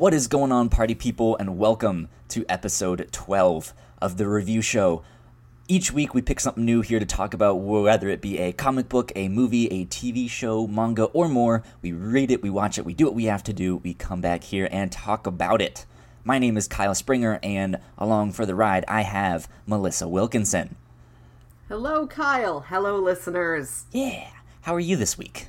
What is going on, party people, and welcome to episode 12 of the review show. Each week, we pick something new here to talk about, whether it be a comic book, a movie, a TV show, manga, or more. We read it, we watch it, we do what we have to do, we come back here and talk about it. My name is Kyle Springer, and along for the ride, I have Melissa Wilkinson. Hello, Kyle. Hello, listeners. Yeah. How are you this week?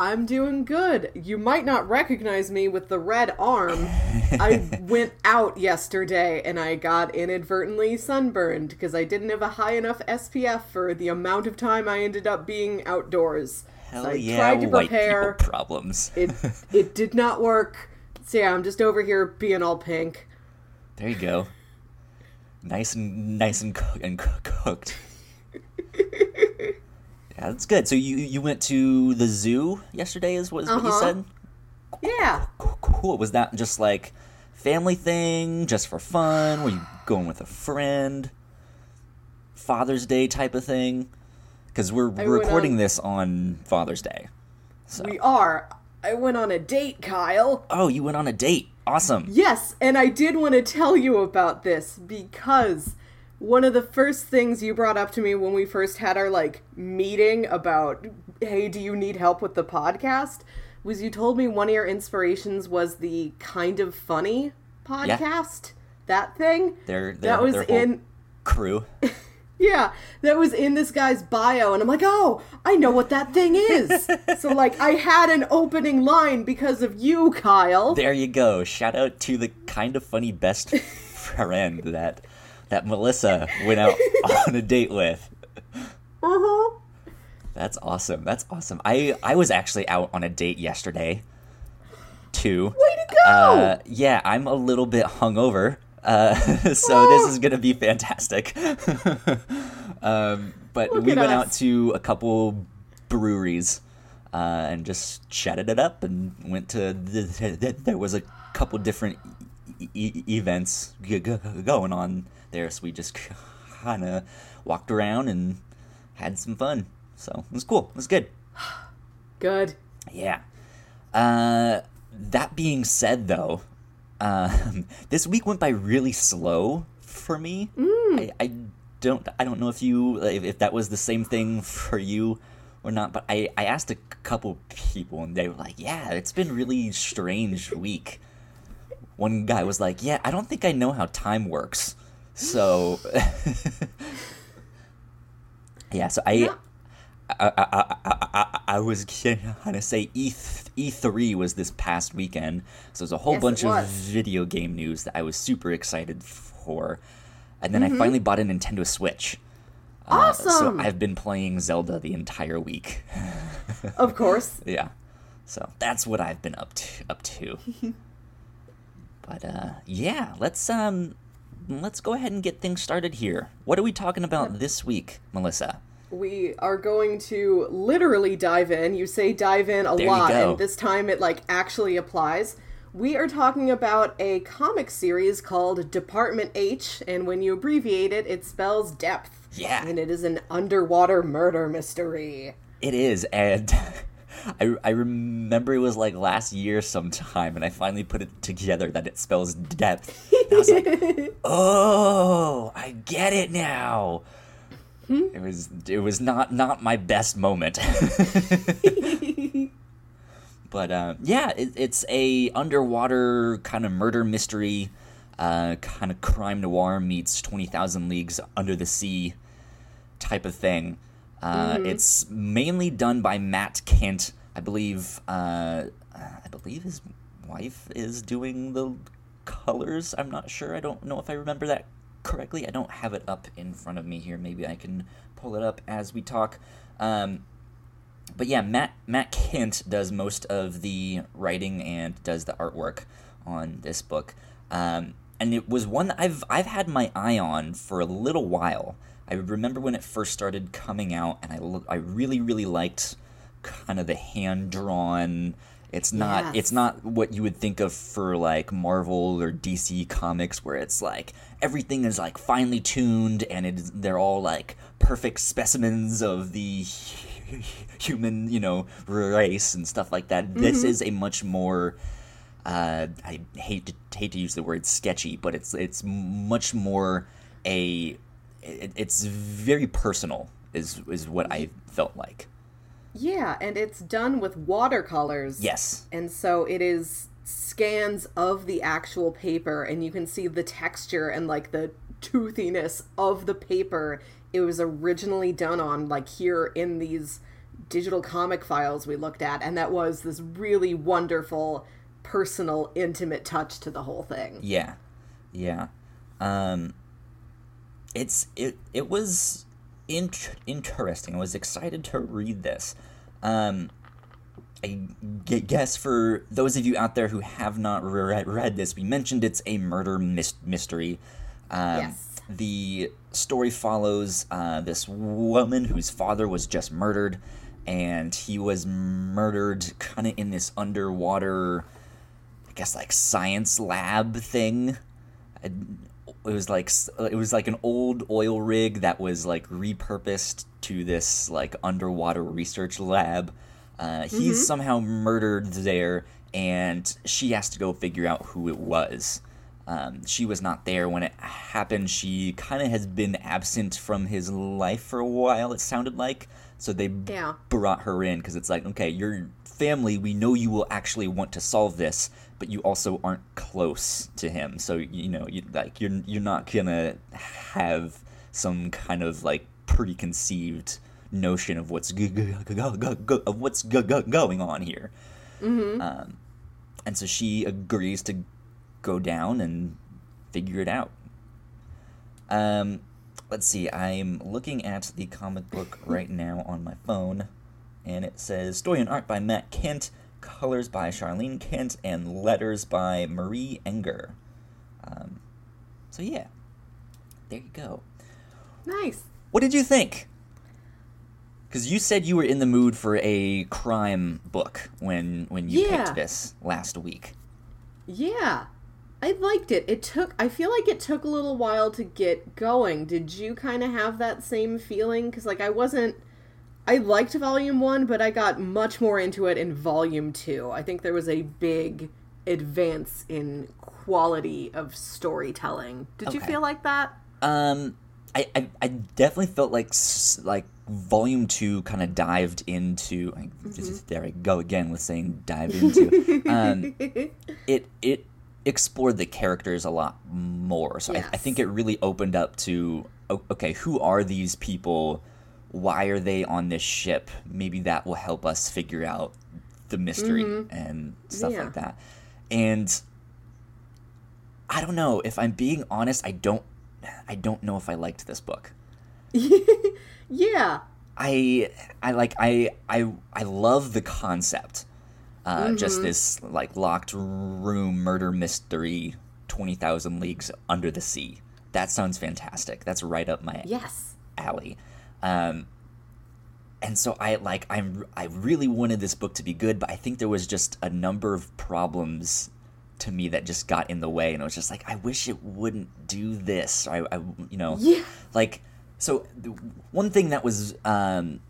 I'm doing good. You might not recognize me with the red arm. I went out yesterday and I got inadvertently sunburned because I didn't have a high enough SPF for the amount of time I ended up being outdoors. Hell so I yeah, tried to white prepare. people problems. It it did not work. So yeah, I'm just over here being all pink. There you go. Nice and nice and, cook, and cook- cooked. yeah, that's good. So you you went to the zoo yesterday, is what, is what you Uh-huh. said? Yeah. Cool. Was that just like family thing, just for fun? Were you going with a friend? Father's Day type of thing? Because we're I recording on- this on Father's Day. So. We are. I went on a date, Kyle. oh, you went on a date. Awesome. Yes, and I did want to tell you about this because one of the first things you brought up to me when we first had our like meeting about hey, do you need help with the podcast? Was you told me one of your inspirations was the kind of funny podcast? That thing? Their, their, that was in crew. yeah, that was in this guy's bio, and I'm like, oh, I know what that thing is. so, like, I had an opening line because of you, Kyle. There you go. Shout out to the kind of funny best friend that that Melissa went out on a date with. Uh-huh. That's awesome. That's awesome. I I was actually out on a date yesterday. Too. Way to go! Uh, yeah, I'm a little bit hungover. Uh, so this is gonna be fantastic. um, but Look we went us. out to a couple breweries uh, and just chatted it up and went to the, the, there was a couple different e- e- events going on there so we just kind of walked around and had some fun so it was cool it was good Good. yeah. Uh, that being said, though, um, this week went by really slow for me. I, I don't I don't know if you if, if that was the same thing for you or not, but I, I asked a couple people and they were like, "Yeah, it's been really strange week." One guy was like, "Yeah, I don't think I know how time works." So, yeah, so I. Yeah. I, I, I, I, I was gonna say E E three was this past weekend, so there's a whole Yes, bunch of video game news that I was super excited for, and Mm-hmm. then I finally bought a Nintendo Switch. Uh, so I've been playing Zelda the entire week. Of course. yeah, so that's what I've been up to. Up to. but uh, yeah, let's um, let's go ahead and get things started here. What are we talking about this week, Melissa? We are going to literally dive in. You say dive in a There lot, and this time it like actually applies. We are talking about a comic series called Department H, and when you abbreviate it, it spells depth. Yeah. And it is an underwater murder mystery. It is, and I, I remember it was like last year sometime, and I finally put it together that it spells depth. And I was like, oh, I get it now. It was it was not not my best moment, but uh, yeah, it, it's a underwater kind of murder mystery, uh, kind of crime noir meets Twenty Thousand Leagues Under the Sea type of thing. Uh, It's mainly done by Matt Kindt. I believe. Uh, I believe his wife is doing the colors. I'm not sure. I don't know if I remember that correctly. I don't have it up in front of me here. Maybe I can pull it up as we talk. Um, but yeah, Matt Matt Kindt does most of the writing and does the artwork on this book. Um, and it was one that I've I've had my eye on for a little while. I remember when it first started coming out, and I lo- I really really liked kind of the hand drawn. It's not Yes. it's not what you would think of for like Marvel or DC comics, where it's like everything is like finely tuned and it is, they're all like perfect specimens of the human, you know, race and stuff like that. This is a much more uh, I hate to hate to use the word sketchy, but it's it's much more a it, it's very personal is is what I felt like. Yeah, and it's done with watercolors. Yes. And so it is scans of the actual paper and you can see the texture and like the toothiness of the paper it was originally done on like here in these digital comic files we looked at and that was this really wonderful personal intimate touch to the whole thing Yeah. Yeah. Um it's it it was int- interesting. I was excited to read this. Um I g- guess for those of you out there who have not read, read this, we mentioned it's a murder mys- mystery. Um, Yes. The story follows uh, this woman whose father was just murdered, and he was murdered kind of in this underwater, I guess, like science lab thing. It was like it was like an old oil rig that was like repurposed to this like underwater research lab. Uh, he's somehow murdered there, and she has to go figure out who it was. Um, she was not there when it happened. She kind of has been absent from his life for a while. It sounded like so they b- Yeah. brought her in because it's like okay, your family. We know you will actually want to solve this, but you also aren't close to him. So you know, you like you're you're not gonna have some kind of like preconceived notion of what's g- g- g- of what's go- go- going on here. Um, and so she agrees to go down and figure it out. Um, let's see. I'm looking at the comic book right now on my phone, and it says story and art by Matt Kindt, colors by Sharlene Kindt, and letters by Marie Enger. Um, so yeah, there you go. nice What did you think? Because you said you were in the mood for a crime book when when you Yeah. picked this last week. yeah i liked it it took i feel like it took a little while to get going did you kind of have that same feeling because like i wasn't i liked volume one but i got much more into it in volume two i think there was a big advance in quality of storytelling did you feel like that Um, I, I, I definitely felt like like volume two kind of dived into. I, There I go again with saying dive into. um, it it explored the characters a lot more. So I, I think it really opened up to okay, who are these people? Why are they on this ship? Maybe that will help us figure out the mystery and stuff Yeah. like that. And I don't know if I'm being honest. I don't. I don't know if I liked this book. yeah I I like I I I love the concept. Uh, Just this like locked room murder mystery, twenty thousand leagues under the sea. That sounds fantastic. That's right up my yes alley. Um, and so I like I'm I really wanted this book to be good, but I think there was just a number of problems to me that just got in the way, and it was just like I wish it wouldn't do this. I, I you know, Yeah. like so the one thing that was um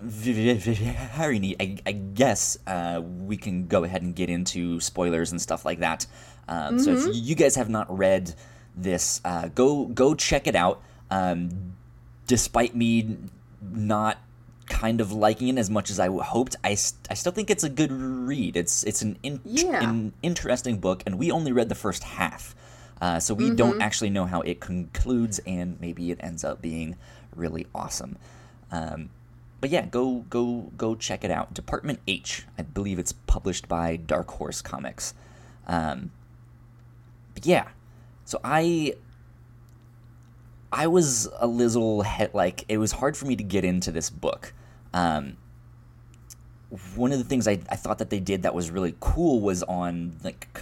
very neat. I, I guess uh, we can go ahead and get into spoilers and stuff like that. Um, So if you guys have not read this, uh, go go check it out. Um, despite me not kind of liking it as much as I hoped, I, st- I still think it's a good read. It's it's an, in- Yeah. an interesting book, and we only read the first half. Uh, so we don't actually know how it concludes, and maybe it ends up being really awesome. Um, but yeah, go go go check it out. Department H, I believe it's published by Dark Horse Comics. Um, but yeah, so I I was a little he- like it was hard for me to get into this book. Um, one of the things I, I thought that they did that was really cool was on like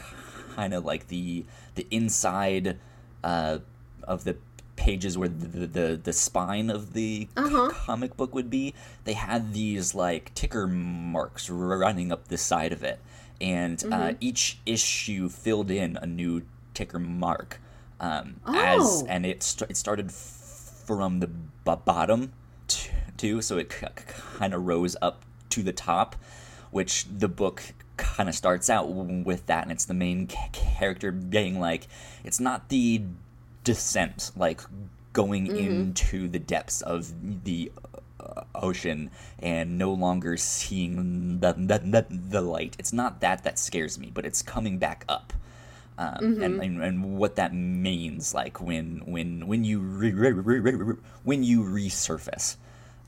kind of like the the inside uh, of the pages where the, the the, spine of the Uh-huh. comic book would be they had these like ticker marks running up the side of it and uh, each issue filled in a new ticker mark um, as Oh. and it st- it started f- from the b- bottom t- too so it c- kind of rose up to the top which the book kind of starts out with that, and it's the main character being like, it's not the descent, like going mm-hmm. into the depths of the uh, ocean and no longer seeing the, the, the, the, light. It's not that that scares me, but it's coming back up. Um, mm-hmm. and, and, and what that means, like when when when you re, re, re, when you resurface,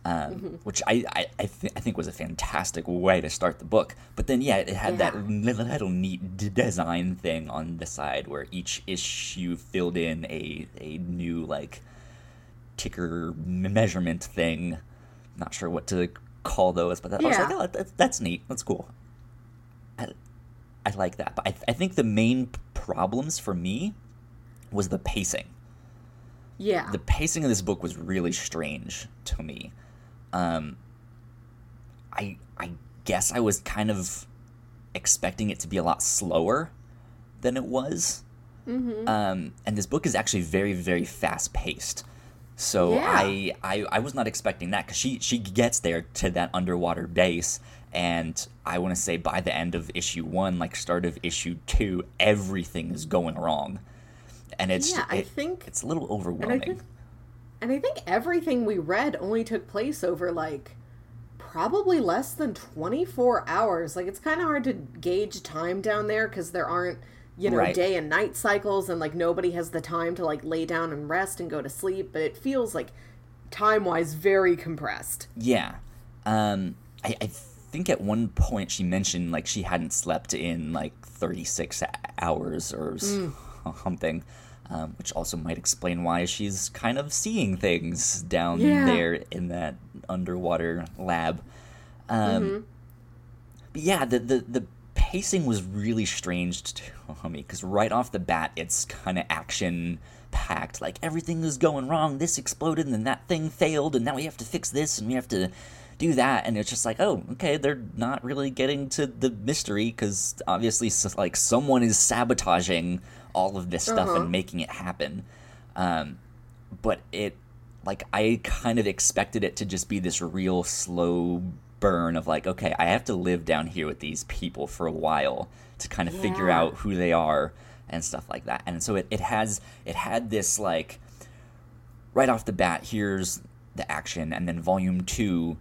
um, mm-hmm. which I I, I, th- I, think was a fantastic way to start the book. But then yeah, it had yeah. that little neat design thing on the side where each issue filled in a a new like ticker measurement thing. Not sure what to call those, but that, yeah. I was like, oh, that's, that's neat. That's cool. I, I like that. But I, I think the main problems for me was the pacing. Yeah. The pacing of this book was really strange to me. Um, I I guess I was kind of expecting it to be a lot slower than it was. Mm-hmm. Um, and this book is actually very very fast paced. So yeah. I, I I was not expecting that because she she gets there to that underwater base, and I want to say by the end of issue one, like start of issue two, everything is going wrong, and it's yeah, I think it's a little overwhelming. And I, think, and I think everything we read only took place over like probably less than 24 hours. Like it's kind of hard to gauge time down there because there aren't you know right. day and night cycles and like nobody has the time to like lay down and rest and go to sleep but it feels like time wise very compressed yeah um I, I think at one point she mentioned like she hadn't slept in like 36 hours or mm. something um, which also might explain why she's kind of seeing things down yeah. there in that underwater lab um, mm-hmm. but yeah the, the the pacing was really strange to me because right off the bat, it's kind of action packed. Like everything is going wrong. This exploded, and then that thing failed, and now we have to fix this, and we have to do that. And it's just like, oh, okay, they're not really getting to the mystery because obviously, like someone is sabotaging all of this stuff uh-huh. and making it happen. Um, but it, like, I kind of expected it to just be this real slow burn of like, okay, I have to live down here with these people for a while to kind of yeah. figure out who they are and stuff like that. And so it, it has it had this like right off the bat, here's the action, and then volume two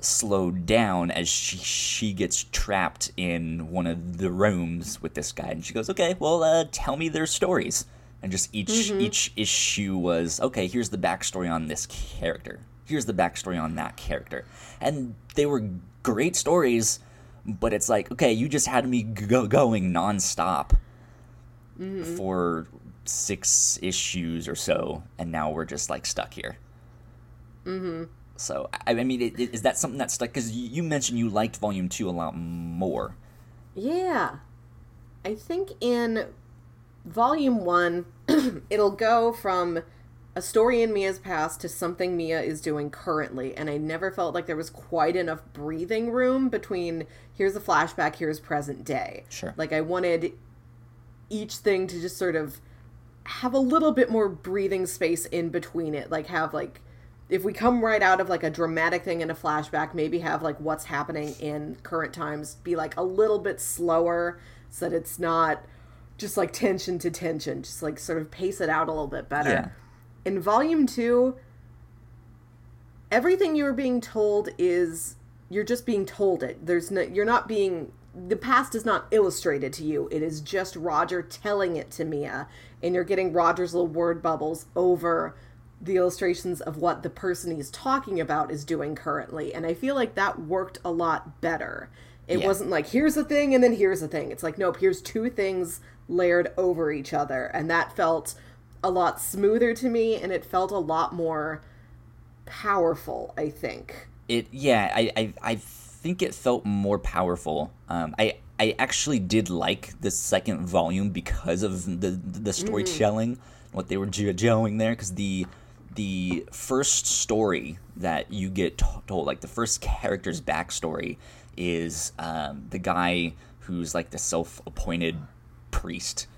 slowed down as she she gets trapped in one of the rooms with this guy and she goes okay well uh, tell me their stories and just each mm-hmm. each issue was okay here's the backstory on this character here's the backstory on that character. And they were great stories, but it's like, okay, you just had me go- going nonstop mm-hmm. for six issues or so, and now we're just like stuck here. Mm-hmm. So, I, I mean, it, it, is that something that stuck? Because you mentioned you liked Volume 2 a lot more. Yeah. I think in Volume 1, it'll go from a story in Mia's past to something Mia is doing currently, and I never felt like there was quite enough breathing room between here's a flashback, here's present day. Sure. Like I wanted each thing to just sort of have a little bit more breathing space in between it. Like have like if we come right out of like a dramatic thing in a flashback, maybe have like what's happening in current times be like a little bit slower so that it's not just like tension to tension, just like sort of pace it out a little bit better. Yeah in volume two, everything you're being told is you're just being told it. There's no you're not being the past is not illustrated to you. It is just Roger telling it to Mia, and you're getting Roger's little word bubbles over the illustrations of what the person he's talking about is doing currently. And I feel like that worked a lot better. It yeah. wasn't like here's a thing and then here's a thing. It's like nope, here's two things layered over each other, and that felt a lot smoother to me and it felt a lot more powerful, I think. It yeah, I I, I think it felt more powerful. Um I I actually did like the second volume because of the the storytelling, mm. what they were showing there because the the first story that you get told, like the first character's backstory, is um, the guy who's like the self-appointed priest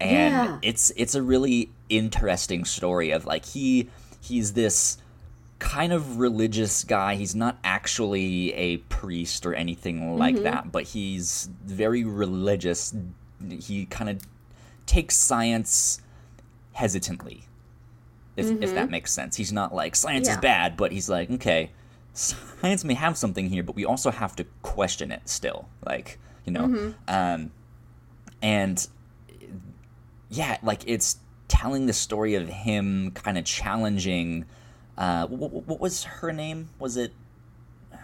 and yeah. it's it's a really interesting story of like he he's this kind of religious guy. He's not actually a priest or anything like Mm-hmm. that, but he's very religious. He kind of takes science hesitantly, if, if that makes sense. He's not like, science is Mm-hmm. Bad, but he's like, okay, science may have something here, but we also have to question it still. Like, you know? Mm-hmm. Um, and yeah, like it's telling the story of him kind of challenging. Uh, what, what was her name? Was it? I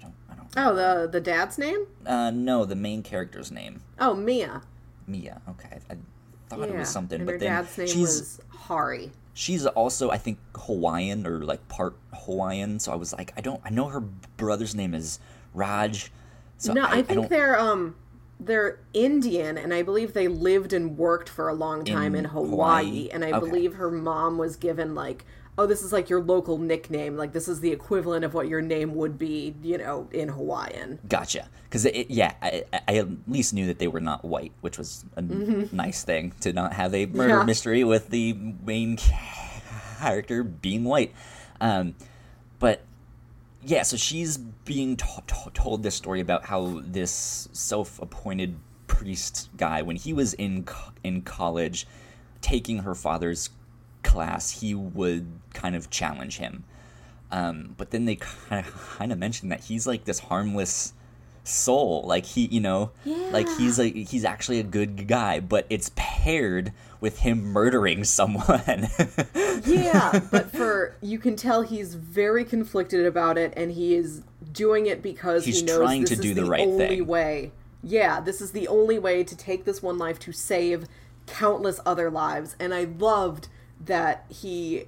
don't. I don't. Oh, the the dad's name? Uh, no, the main character's name, Oh, Mia. Mia. Okay, I thought it was something, and but her then dad's name she's was Hari. She's also I think Hawaiian or like part Hawaiian. So I was like, I don't. I know her brother's name is Raj. So no, I, think don't, they're um they're Indian, and I believe they lived and worked for a long time in, In Hawaii, Hawaii? And I Okay. believe her mom was given like, oh, this is like your local nickname. Like this is the equivalent of what your name would be, you know, in Hawaiian. Gotcha. Because yeah, I, I- at least knew that they were not white, which was a nice thing to not have a murder Mm-hmm. Yeah. mystery with the main character being white. Um, but yeah, so she's being to- to- told this story about how this self-appointed priest guy, when he was in co- in college, taking her father's class, he would kind of challenge him. Um, but then they kind of kind of mentioned that he's like this harmless soul, like he, you know, like he's a he's actually a good guy, but it's paired with him murdering someone. Yeah, but for you can tell he's very conflicted about it, and he is doing it because He's he knows trying this to is do the the right only thing. way. Yeah, this is the only way to take this one life to save countless other lives, and I loved that he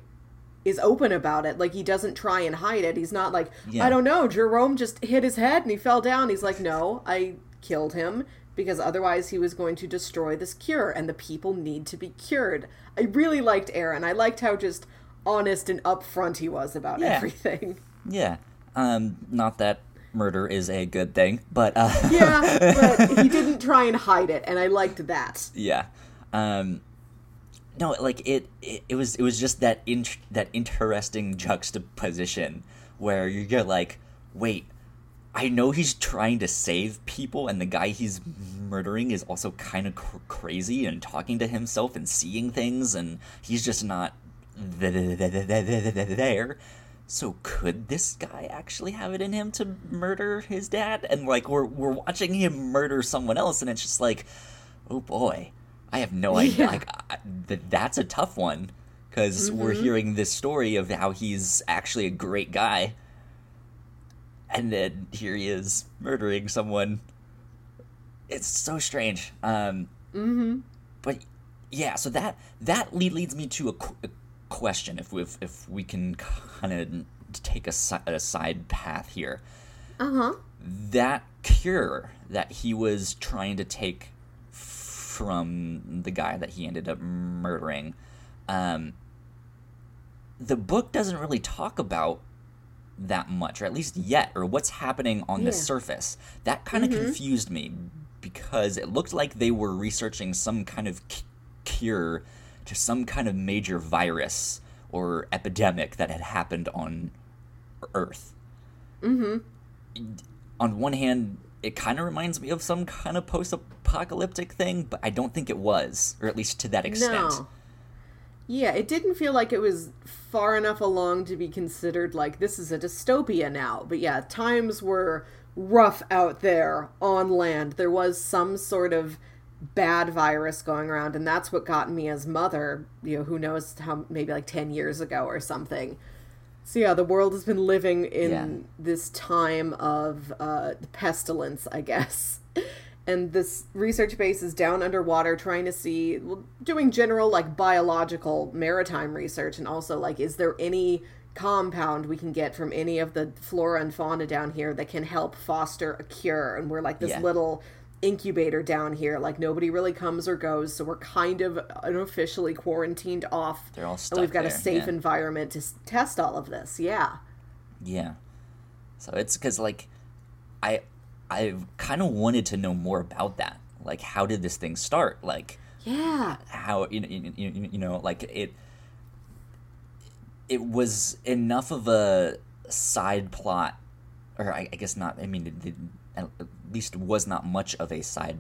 is open about it. Like he doesn't try and hide it. He's not like, Yeah. I don't know, Jerome just hit his head and he fell down. He's like, no, I killed him because otherwise he was going to destroy this cure and the people need to be cured. I really liked Aaron. I liked how just honest and upfront he was about Yeah. everything. yeah, um, not that murder is a good thing, but uh, Yeah, but he didn't try and hide it and I liked that. yeah um no like it, it it was it was just that in, that interesting juxtaposition where you get like wait i know he's trying to save people and the guy he's murdering is also kind of cr- crazy and talking to himself and seeing things and he's just not th- th- th- th- th- th- there. So could this guy actually have it in him to murder his dad? And like we're we're watching him murder someone else and it's just like oh boy i have no idea Yeah. like I, th- that's a tough one because we're hearing this story of how he's actually a great guy and then here he is murdering someone it's so strange um Mm-hmm. but yeah so that that lead, leads me to a, qu- a question if we if, if we can kind of take a, si- a side path here Uh-huh. that cure that he was trying to take from the guy that he ended up murdering. Um, the book doesn't really talk about that much or at least yet or what's happening on the surface. That kind of confused me because it looked like they were researching some kind of c- cure to some kind of major virus or epidemic that had happened on earth. On one hand, it kind of reminds me of some kind of post-apocalyptic thing, but I don't think it was, or at least to that extent. No. Yeah, it didn't feel like it was far enough along to be considered like this is a dystopia now. But yeah, times were rough out there on land. There was some sort of bad virus going around, and that's what got Mia's mother, you know, who knows how maybe like 10 years ago or something. So yeah, the world has been living in Yeah. this time of uh, pestilence, I guess. And this research base is down underwater trying to see, well, doing general like biological maritime research, and also like, is there any compound we can get from any of the flora and fauna down here that can help foster a cure? And we're like this Yeah. little incubator down here, like nobody really comes or goes, so we're kind of unofficially quarantined off. They're all and stuck we've got a safe yeah. environment to s- test all of this. Yeah. Yeah. So it's because like, I, I kind of wanted to know more about that. Like, how did this thing start? Like, Yeah. how you know, you, you, you know like it it was enough of a side plot or I, I guess not. I mean, it, it least was not much of a side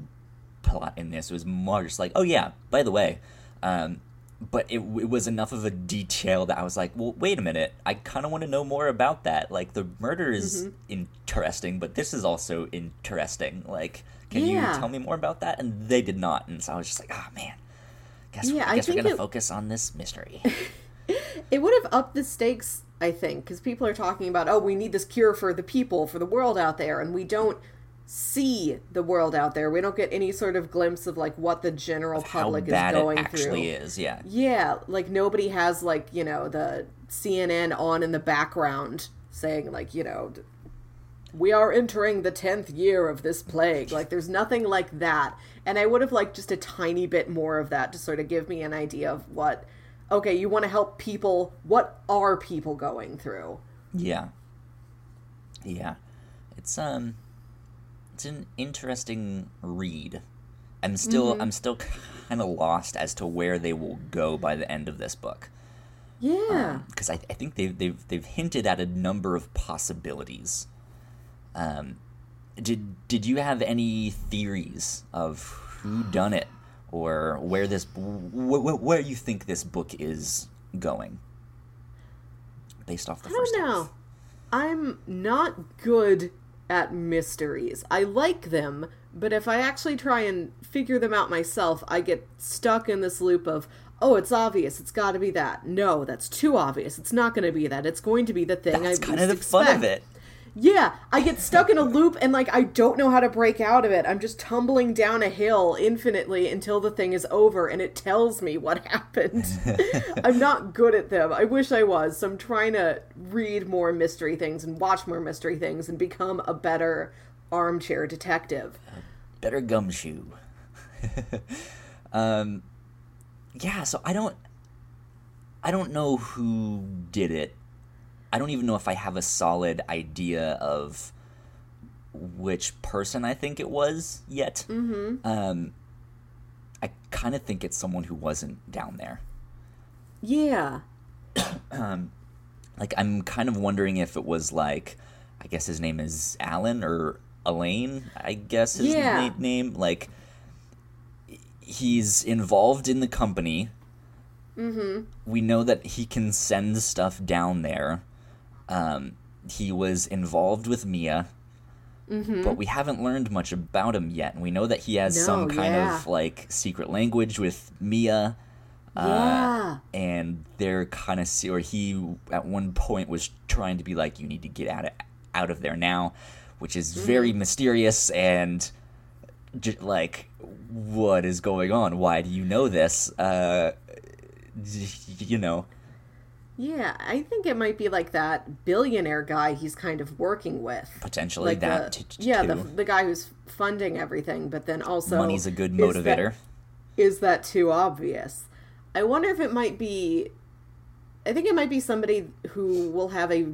plot in this. It was more just like, oh yeah, by the way. Um, but it, it was enough of a detail that I was like, well, wait a minute. I kind of want to know more about that. Like, the murder is interesting, but this is also interesting. Like, can Yeah. you tell me more about that? And they did not. And so I was just like, oh man. Guess, Yeah, I I we're going to focus on this mystery. It would have upped the stakes, I think, because people are talking about, oh, we need this cure for the people, for the world out there, and we don't see the world out there. We don't get any sort of glimpse of like what the general public is bad going it actually through. is, yeah. Yeah, like nobody has like, you know, the CNN on in the background saying like, you know, we are entering the 10th year of this plague. Like there's nothing like that. And I would have liked just a tiny bit more of that to sort of give me an idea of what okay, you want to help people, what are people going through? Yeah. Yeah. It's um it's an interesting read. I'm still Mm-hmm. I'm still kind of lost as to where they will go by the end of this book. Yeah. Because I, I think they've, they've they've hinted at a number of possibilities. Um, did did you have any theories of who done it, or where this wh- wh- where you think this book is going, based off the I first don't know. I'm not good at mysteries. I like them, but if I actually try and figure them out myself, I get stuck in this loop of, oh, it's obvious. It's got to be that. No, that's too obvious. It's not going to be that. It's going to be the thing That's I kind of the least fun of expect." it. Yeah, I get stuck in a loop and like I don't know how to break out of it. I'm just tumbling down a hill infinitely until the thing is over and it tells me what happened. I'm not good at them. I wish I was. So I'm trying to read more mystery things and watch more mystery things and become a better armchair detective. better gumshoe. um, yeah. So I don't, I don't know who did it. I don't even know if I have a solid idea of which person I think it was yet. Mm-hmm. Um, I kind of think it's someone who wasn't down there. Yeah. Like I'm kind of wondering if it was like, I guess his name is Alan or Elaine. I guess his Yeah. na- name. Like he's involved in the company. Mm-hmm. We know that he can send stuff down there. Um, he was involved with Mia. But we haven't learned much about him yet, and we know that he has some kind yeah. of like secret language with Mia yeah. and they're kind of or he at one point was trying to be like you need to get out of out of there now which is very mysterious and j- like what is going on why do you know this uh you know Yeah, I think it might be like that billionaire guy he's kind of working with. potentially like that the, t- t- yeah the, the guy who's funding everything but then also money's a good motivator. is that too obvious? I wonder if it might be i think it might be somebody who will have a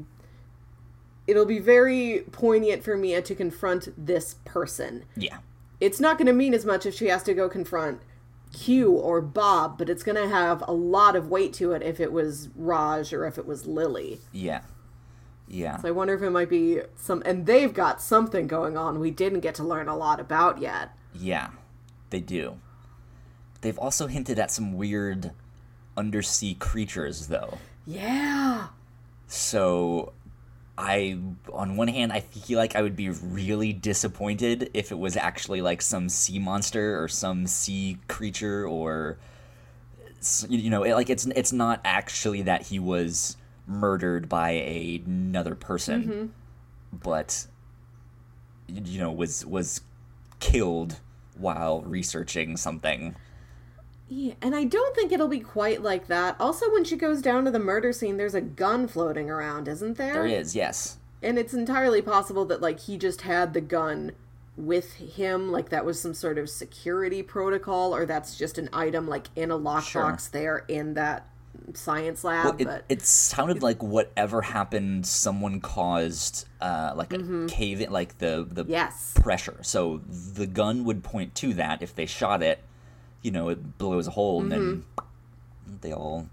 it'll be very poignant for mia to confront this person. Yeah. It's not going to mean as much if she has to go confront Q or Bob, but it's going to have a lot of weight to it if it was Raj or if it was Lily. yeah yeah So I wonder if it might be some, and they've got something going on we didn't get to learn a lot about yet. Yeah, they do. They've also hinted at some weird undersea creatures, though. Yeah. So, I, on one hand, I feel like I would be really disappointed if it was actually like some sea monster or some sea creature or, you know, it- like it's it's not actually that he was murdered by a- another person, mm-hmm. but you know was was killed while researching something. Yeah, and I don't think it'll be quite like that. Also, when she goes down to the murder scene, there's a gun floating around, isn't there? There is, yes. And it's entirely possible that, like, he just had the gun with him, like that was some sort of security protocol, or that's just an item, like, in a lockbox there in that science lab. Well, it, but it sounded like whatever happened, someone caused uh, like a cave in, like the the yes. pressure. So the gun would point to that. If they shot it, you know, it blows a hole, and then mm-hmm. they all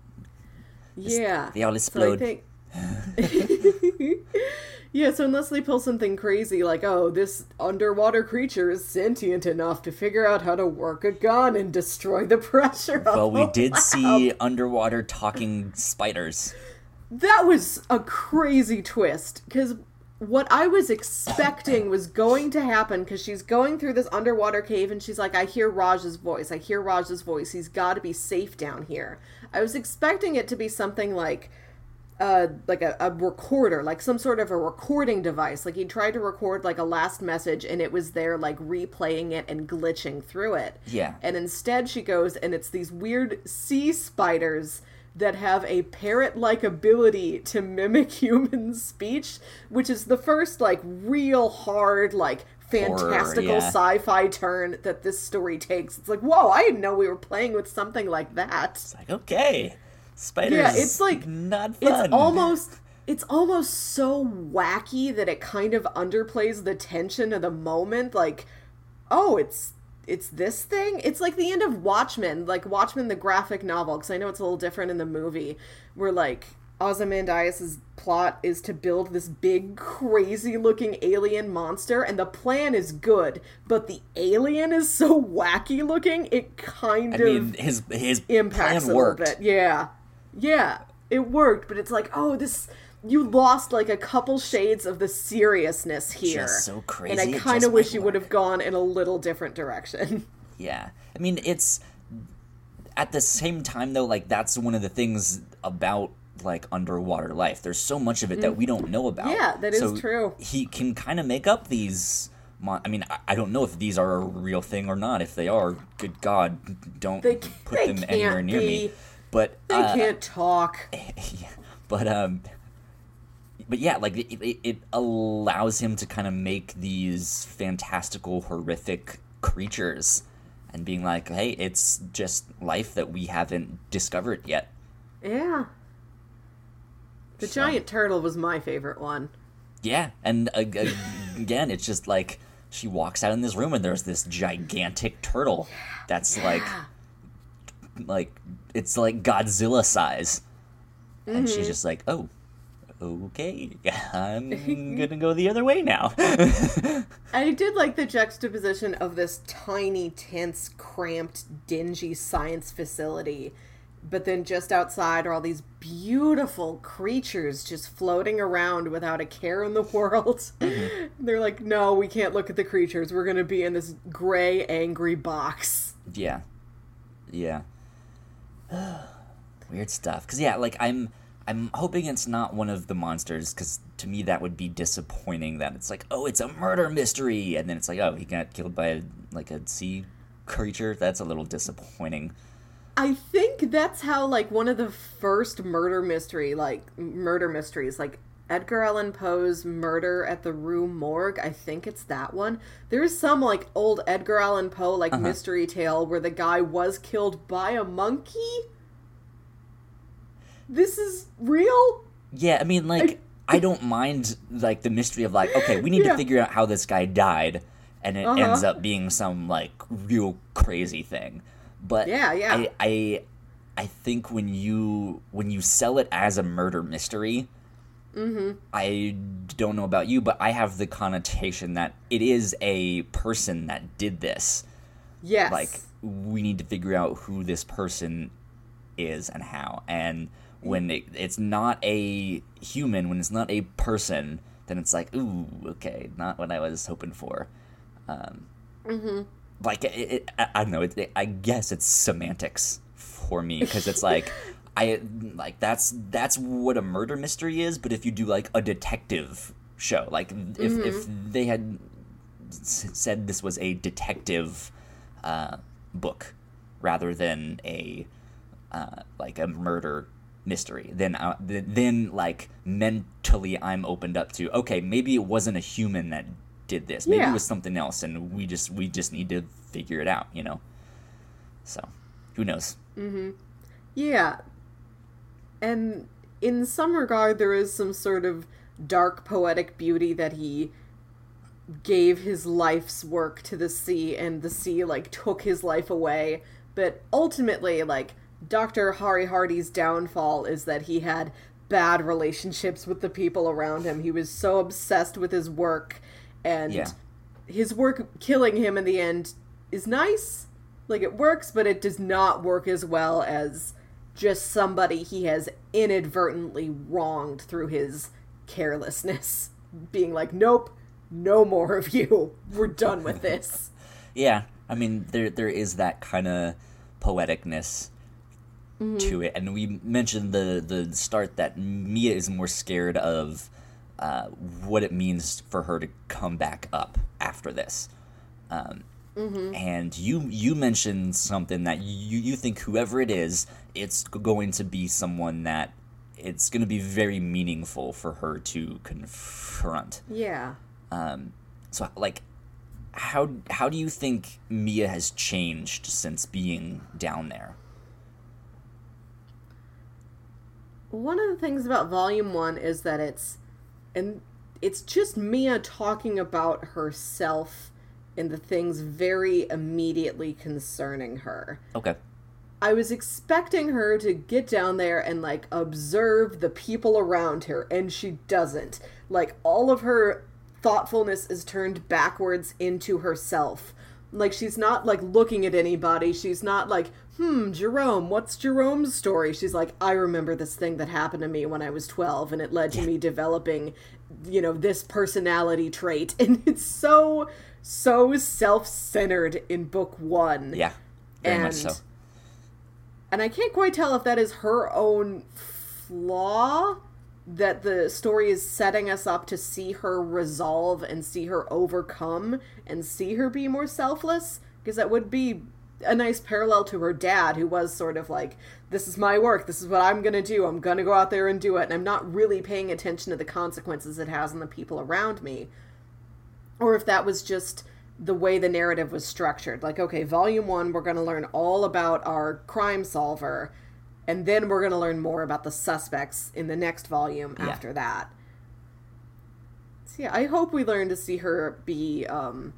Yeah. they all So explode. think yeah, so unless they pull something crazy like, oh, this underwater creature is sentient enough to figure out how to work a gun and destroy the pressure. of Well, we did lab. see underwater talking spiders. That was a crazy twist because what I was expecting was going to happen because she's going through this underwater cave and she's like, I hear Raj's voice. I hear Raj's voice. He's got to be safe down here. I was expecting it to be something like. Uh, like a, a recorder, like some sort of a recording device. Like he tried to record like a last message and it was there like replaying it and glitching through it. Yeah. And instead she goes and it's these weird sea spiders that have a parrot like ability to mimic human speech, which is the first like real hard, like fantastical yeah. sci-fi turn that this story takes. It's like, whoa, I didn't know we were playing with something like that. It's like, okay. Spiders. Yeah, it's like- not fun. It's almost it's almost so wacky that it kind of underplays the tension of the moment like oh it's it's this thing? It's like the end of watchmen like watchmen the graphic novel because i know it's a little different in the movie where like ozymandias's plot is to build this big crazy looking alien monster and the plan is good but the alien is so wacky looking it kind I of mean, his his impacts plan a little bit. Yeah, yeah, it worked, but it's like, oh, this you lost like a couple shades of the seriousness here. Just so crazy. and I kind of wish you would have gone in a little different direction. Yeah. I mean, it's at the same time though, like that's one of the things about like underwater life. There's so much of it that we don't know about. Mm. Yeah, that is So true. He can kind of make up these. I mean, I, don't know if these are a real thing or not. If they are, good God, don't They put they them anywhere near me. But They uh, can't talk. yeah, but um but yeah like it, it, it allows him to kind of make these fantastical horrific creatures and being like hey it's just life that we haven't discovered yet Yeah. The So- giant turtle was my favorite one. yeah and uh, again it's just like she walks out in this room and there's this gigantic turtle that's like like it's like godzilla size and she's just like oh okay i'm gonna go the other way now I did like the juxtaposition of this tiny, tense, cramped, dingy science facility, but then just outside are all these beautiful creatures just floating around without a care in the world. Mm-hmm. They're like, no, we can't look at the creatures. We're to be in this gray, angry box. Yeah. Yeah. Weird stuff. Cause yeah, like I'm I'm hoping it's not one of the monsters, because to me that would be disappointing. That it's like, oh, it's a murder mystery, and then it's like, oh, he got killed by a, like a sea creature. That's a little disappointing. I think that's how, like, one of the first murder mystery, like, murder mysteries, like, Edgar Allan Poe's Murder at the Rue Morgue. I think it's that one. There's some, like, old Edgar Allan Poe, like, uh-huh. mystery tale where the guy was killed by a monkey. This is real? Yeah, I mean, like I, don't mind like the mystery of like, okay, we need Yeah. to figure out how this guy died, and it Uh-huh. ends up being some like real crazy thing. But Yeah, yeah. I, I I think when you when you sell it as a murder mystery, Mm-hmm. I don't know about you, but I have the connotation that it is a person that did this. Yes. Like we need to figure out who this person is and how. And when it, it's not a human, when it's not a person, then it's like, ooh, okay, not what I was hoping for. Um, Like it, it, I I don't know. I guess it's semantics for me because it's like. I like that's that's what a murder mystery is, but if you do like a detective show, like if if they had s- said this was a detective uh, book rather than a uh, like a murder mystery, then uh, th- then like mentally I'm opened up to okay, maybe it wasn't a human that did this, maybe Yeah. it was something else, and we just we just need to figure it out, you know. So, who knows? mm-hmm. Yeah. And in some regard, there is some sort of dark poetic beauty that he gave his life's work to the sea, and the sea, like, took his life away. But ultimately, like, Dr. Hari Hardy's downfall is that he had bad relationships with the people around him. He was so obsessed with his work, and Yeah. his work killing him in the end is nice. Like it works, but it does not work as well as just somebody he has inadvertently wronged through his carelessness. Being like, nope, no more of you. We're done with this. Yeah, I mean there there is that kind of poeticness to it, and we mentioned the the start that Mia is more scared of uh, what it means for her to come back up after this. Um, And you you mentioned something that you you think whoever it is, it's going to be someone that it's going to be very meaningful for her to confront. Yeah. Um, So like how how do you think Mia has changed since being down there? One of the things about volume one is that it's and it's just Mia talking about herself and the things very immediately concerning her. Okay. I was expecting her to get down there and like observe the people around her, and she doesn't. Like all of her thoughtfulness is turned backwards into herself. Like she's not like looking at anybody. She's not like, hmm, Jerome, what's Jerome's story? She's like, I remember this thing that happened to me when I was 12 and it led to me developing, you know, this personality trait. And it's so, so self centered in book one Yeah. Very much so. And- and I can't quite tell if that is her own flaw that the story is setting us up to see her resolve and see her overcome and see her be more selfless because that would be a nice parallel to her dad who was sort of like this is my work this is what i'm going to do i'm going to go out there and do it and i'm not really paying attention to the consequences it has on the people around me or if that was just the way the narrative was structured. Like, okay, volume one, we're going to learn all about our crime solver, and then we're going to learn more about the suspects in the next volume Yeah. after that. So, yeah, I hope we learn to see her be, um,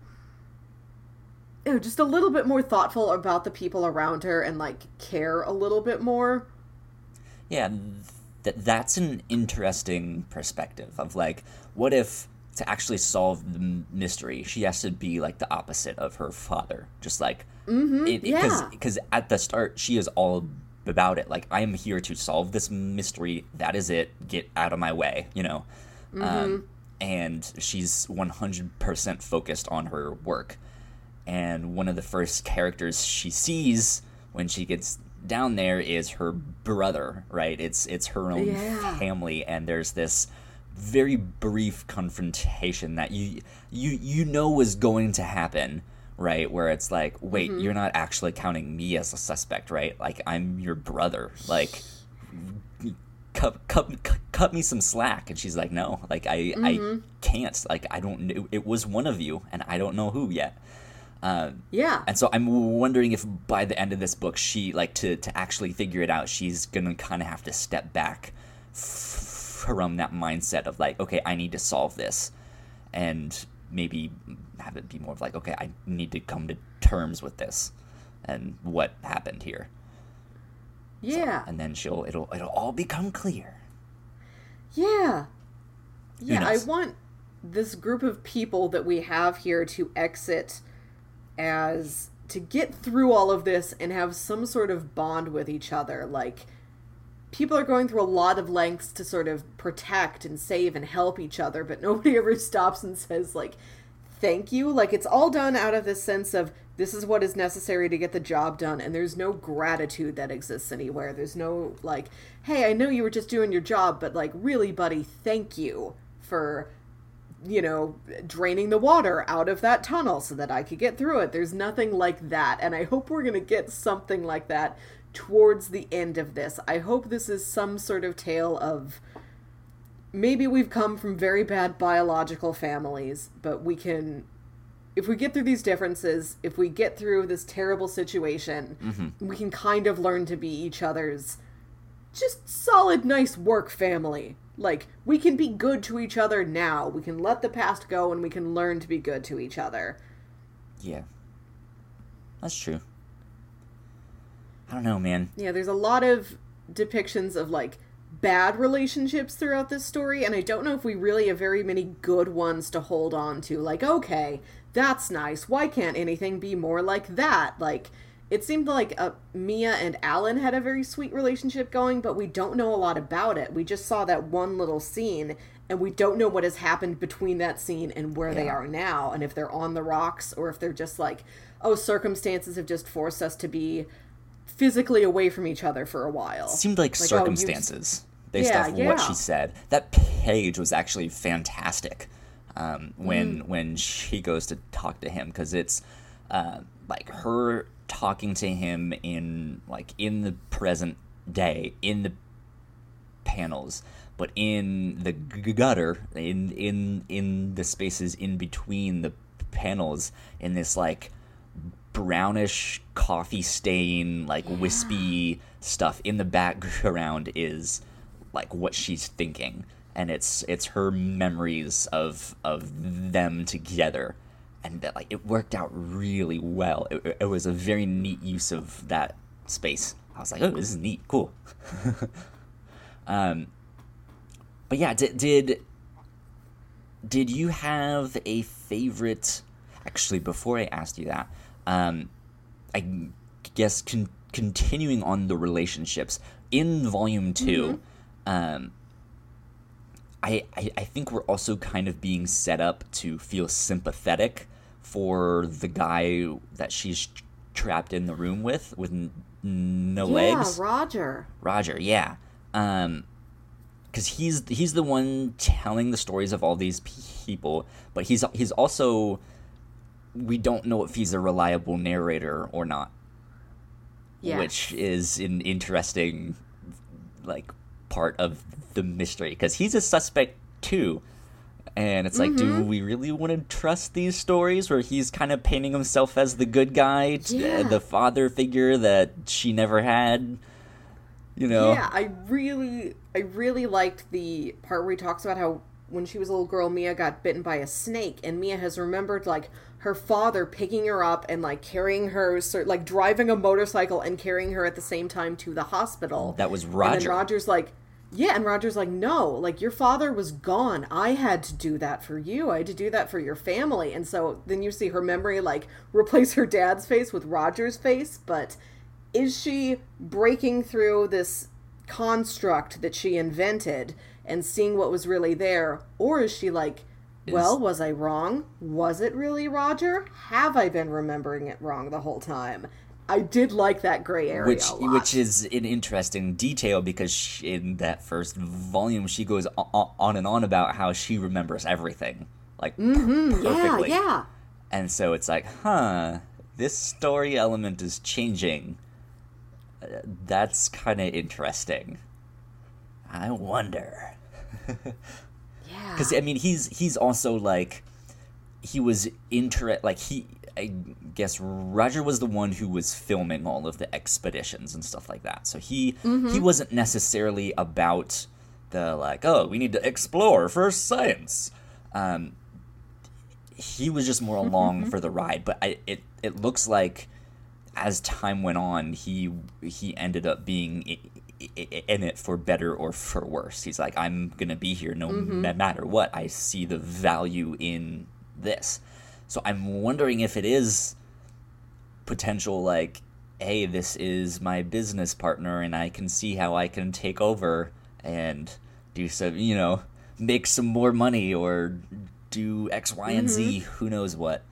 you know, just a little bit more thoughtful about the people around her and, like, care a little bit more. Yeah, th- that's an interesting perspective of like, what if to actually solve the m- mystery, she has to be like the opposite of her father, just like, mm-hmm, yeah. because at the start she is all about it. Like, I am here to solve this mystery. That is it. Get out of my way, you know. Um, and she's one hundred percent focused on her work. And one of the first characters she sees when she gets down there is her brother, right? It's it's her own Yeah. family, and there's this very brief confrontation that you you you know was going to happen, right? Where it's like, wait, mm-hmm. you're not actually counting me as a suspect, right? Like I'm your brother, like. Cut, cut, cut, cut me some slack and she's like no like i i mm-hmm. can't like i don't know it was one of you and i don't know who yet Um, yeah. and so I'm wondering if by the end of this book, she like to to actually figure it out, she's gonna kind of have to step back from that mindset of like, okay, I need to solve this, and maybe have it be more of like, okay, I need to come to terms with this, and what happened here, yeah. and then she'll it'll it'll all become clear. Yeah. Yeah, I want this group of people that we have here to exit as to get through all of this and have some sort of bond with each other. Like, people are going through a lot of lengths to sort of protect and save and help each other, but nobody ever stops and says, like, thank you. Like, it's all done out of this sense of this is what is necessary to get the job done, and there's no gratitude that exists anywhere. There's no, like, hey, I know you were just doing your job, but, like, really, buddy, thank you for you know, draining the water out of that tunnel so that I could get through it. There's nothing like that. And I hope we're going to get something like that towards the end of this. I hope this is some sort of tale of maybe we've come from very bad biological families, but we can. If we get through these differences, if we get through this terrible situation, mm-hmm. we can kind of learn to be each other's just solid, nice work family. Like, we can be good to each other now. We can let the past go and we can learn to be good to each other. Yeah, that's true. I don't know, man. Yeah, there's a lot of depictions of, like, bad relationships throughout this story, and I don't know if we really have very many good ones to hold on to. Like, okay, that's nice. Why can't anything be more like that? Like, it seemed like uh, Mia and Alan had a very sweet relationship going, but we don't know a lot about it. We just saw that one little scene, and we don't know what has happened between that scene and where yeah. they are now, and if they're on the rocks or if they're just like, oh, circumstances have just forced us to be physically away from each other for a while. It seemed like, like circumstances oh, based yeah, off yeah. what she said. That page was actually fantastic um, when mm. when she goes to talk to him because it's uh, like her talking to him in like in the present day in the panels but in the gutter in in in the spaces in between the panels in this like brownish coffee stain like yeah. wispy stuff in the background is like what she's thinking and it's it's her memories of of them together and that like it worked out really well. It, it was a very neat use of that space. I was like oh this is neat. Cool. Um but yeah did did did you have a favorite actually before i asked you that um i guess con- continuing on the relationships in volume 2 mm-hmm. um I, I, I think we're also kind of being set up to feel sympathetic for the guy that she's trapped in the room with with no yeah, legs. Roger. Roger, yeah. Um cuz he's he's the one telling the stories of all these people, but he's he's also we don't know if he's a reliable narrator or not. Yes. Which is an interesting like part of the mystery because he's a suspect too. And it's like, mm-hmm. do we really want to trust these stories where he's kind of painting himself as the good guy, yeah. the father figure that she never had? You know? Yeah, I really, I really liked the part where he talks about how when she was a little girl, Mia got bitten by a snake, and Mia has remembered like her father picking her up and like carrying her, like driving a motorcycle and carrying her at the same time to the hospital. That was Roger. And Roger's like, yeah, and Roger's like, no, like your father was gone. I had to do that for you. I had to do that for your family. And so then you see her memory like replace her dad's face with Roger's face. But is she breaking through this construct that she invented and seeing what was really there? Or is she like, well, was I wrong? Was it really Roger? Have I been remembering it wrong the whole time? I did like that gray area, which which is an interesting detail because she, in that first volume she goes on and on about how she remembers everything like mm-hmm. perfectly. Yeah, yeah. And so it's like, huh, this story element is changing. Uh, that's kind of interesting. I wonder. yeah. Because I mean, he's he's also like he was inter like he I guess Roger was the one who was filming all of the expeditions and stuff like that. So he mm-hmm. he wasn't necessarily about the like, oh, we need to explore for science. Um, he was just more along mm-hmm. for the ride. But I, it it looks like as time went on, he he ended up being in it for better or for worse. He's like, I'm gonna be here no mm-hmm. matter what. I see the value in this. So I'm wondering if it is potential like hey, this is my business partner and I can see how I can take over and do some, you know, make some more money or do X, Y, and mm-hmm. Z, who knows what.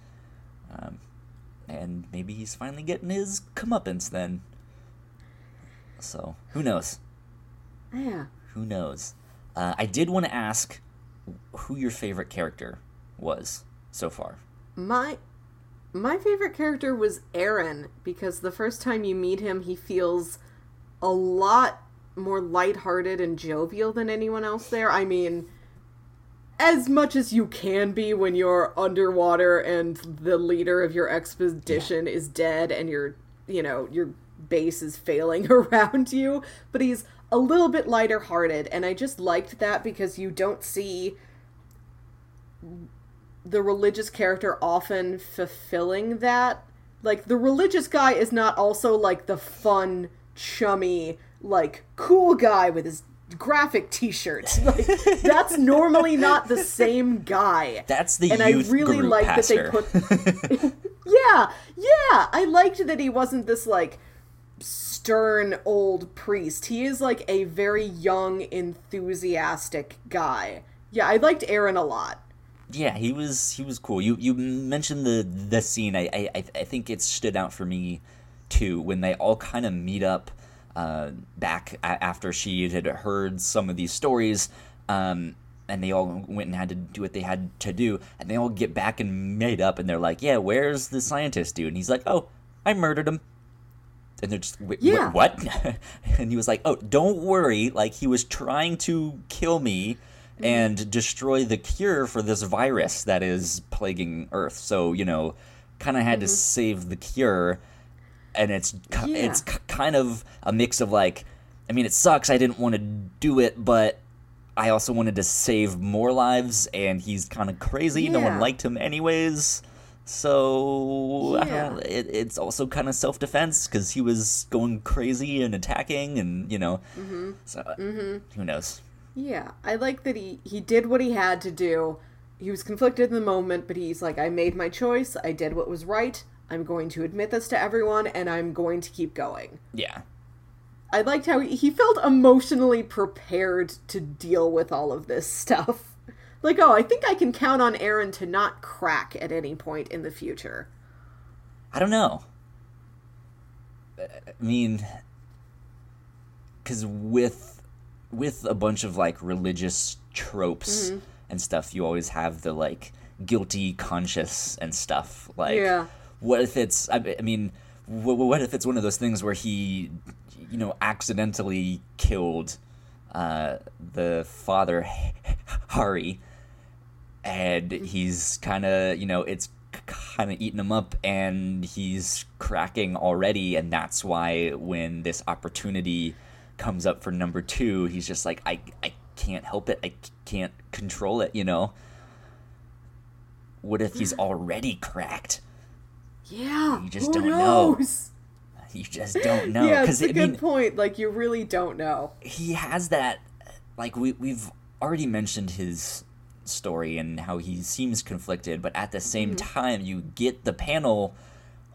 Um, and maybe he's finally getting his comeuppance then. So, who knows? Yeah. Who knows? Uh, I did want to ask who your favorite character was so far my my favorite character was Aaron because the first time you meet him, he feels a lot more lighthearted and jovial than anyone else there. I mean, as much as you can be when you're underwater and the leader of your expedition yeah. is dead and your, you know, your base is failing around you, but he's a little bit lighter hearted and I just liked that because you don't see the religious character often fulfilling that. Like the religious guy is not also like the fun, chummy, like cool guy with his graphic t-shirt. Like that's normally not the same guy. That's the and I really like pastor. that they put Yeah, yeah. I liked that he wasn't this like stern old priest. He is like a very young, enthusiastic guy. Yeah, I liked Aaron a lot. Yeah, he was he was cool. You you mentioned the the scene. I I I- think it stood out for me too when they all kind of meet up uh, back a- after she had heard some of these stories. Um, and they all went and had to do what they had to do, and they all get back and made up, and they're like, "Yeah, where's the scientist dude?" And he's like, "Oh, I murdered him." And they're just, "Wait, wh- Yeah. what?" and he was like, "Oh, don't worry. Like he was trying to kill me Mm-hmm. and destroy the cure for this virus that is plaguing Earth. So you know, kind of had to mm-hmm. save the cure." And it's Yeah. it's kind of a mix of like, I mean, it sucks. I didn't want to do it, but I also wanted to save more lives, and he's kind of crazy. No one liked him anyways. So Yeah. it, it's also kind of self defense because he was going crazy and attacking, and you know, mm-hmm. so uh, who knows? Yeah, I like that he he did what he had to do. He was conflicted in the moment, but he's like, I made my choice. I did what was right. I'm going to admit this to everyone, and I'm going to keep going. Yeah, I liked how he, he felt emotionally prepared to deal with all of this stuff. Like, oh, I think I can count on Aaron to not crack at any point in the future. I don't know. Uh, I mean, because with with a bunch of like religious tropes Mm-hmm. and stuff, you always have the like guilty conscious and stuff. Like, Yeah. what if it's? I, I mean, what, what if it's one of those things where he, you know, accidentally killed uh, the father Hari, and he's kind of you know it's kind of eating him up and he's cracking already and that's why when this opportunity comes up for number two he's just like i i can't help it i can't control it you know what if he's already cracked Yeah, You just who don't know. knows? you just don't know Yeah, it's a I good mean, point. Like, you really don't know. he has that like we we've already mentioned his story and how he seems conflicted, but at the same mm-hmm. time you get the panel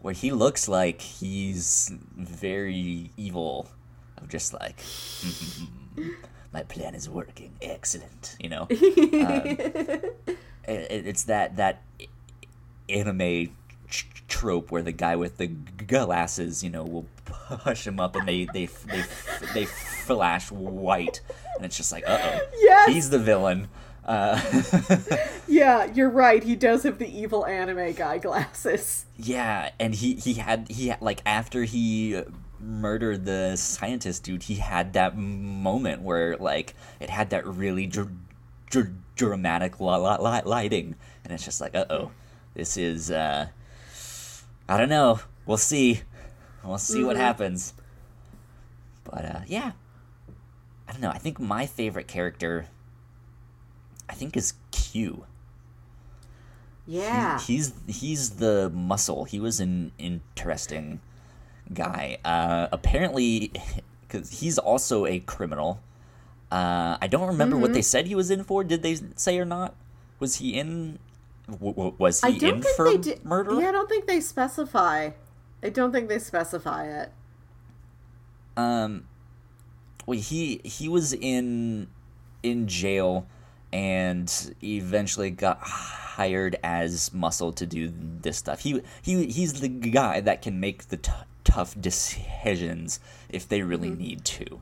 where he looks like he's very evil of just like my plan is working excellent you know Um, it, it's that that anime tr- trope where the guy with the glasses, you know, will push him up and they they they they flash white, and it's just like, uh oh, Yes! he's the villain. Uh, Yeah, you're right. He does have the evil anime guy glasses. yeah, and he he had he had, like after he murdered the scientist dude, he had that moment where like it had that really dr- dr- dramatic li- li- li- lighting, and it's just like, uh oh, this is uh, I don't know. We'll see. We'll see what happens. But uh, yeah, I don't know. I think my favorite character, I think, is Q. Yeah. He's he's the muscle. He was an interesting guy. Uh, apparently, because he's also a criminal. Uh, I don't remember what they said he was in for. Did they say or not? Was he in? W- w- was I he don't in think for they did. murder? Yeah, I don't think they specify. I don't think they specify it. Um, well, he he was in in jail and eventually got hired as muscle to do this stuff. He he he's the guy that can make the t- tough decisions if they really need to.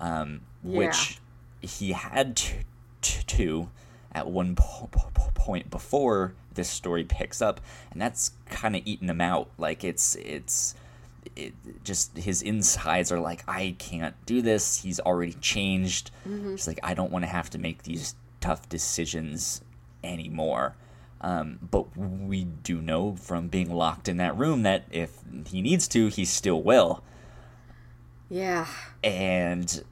Um, which he had to, to, to at one po- po- po- point before this story picks up, and that's kind of eating him out. Like it's it's it just his insides are like I can't do this. He's already changed. He's like I don't want to have to make these tough decisions anymore. Um, but we do know from being locked in that room that if he needs to, he still will. Yeah. And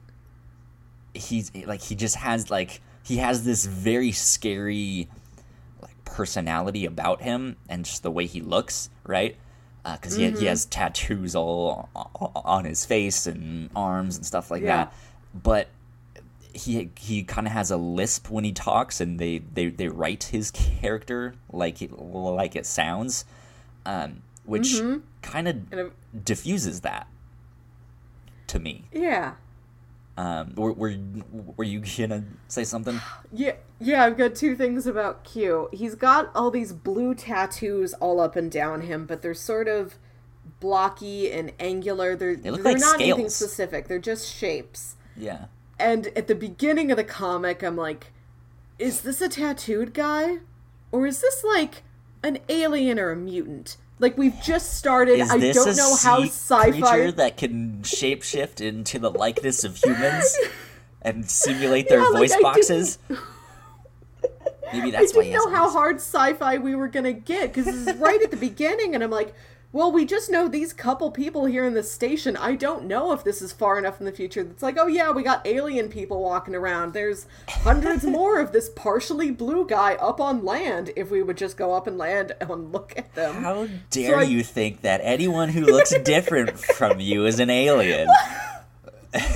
he's like he just has like he has this very scary like personality about him and just the way he looks, right? Because he, he has tattoos all on his face and arms and stuff like Yeah. that. But he he kind of has a lisp when he talks, and they, they, they write his character like it, like it sounds, um, which Mm-hmm. kind of diffuses that to me. Yeah. Um, were, were were you gonna say something? Yeah, yeah, I've got two things about Q. He's got all these blue tattoos all up and down him, but they're sort of blocky and angular. They're look they're like not anything specific. They're just shapes. Yeah. And at the beginning of the comic, I'm like, is this a tattooed guy? Or is this like an alien or a mutant? Like we've just started. Is I don't know how sci-fi creature that can shapeshift into the likeness of humans and simulate their Yeah, voice didn't- boxes? Maybe that's I didn't know how hard sci-fi we were gonna get because this is right at the beginning, and I'm like, well, we just know these couple people here in the station. I don't know if this is far enough in the future. It's like, oh yeah, we got alien people walking around. There's hundreds more of this partially blue guy up on land. If we would just go up and land and look at them. How dare I- you think that anyone who looks different from you is an alien? because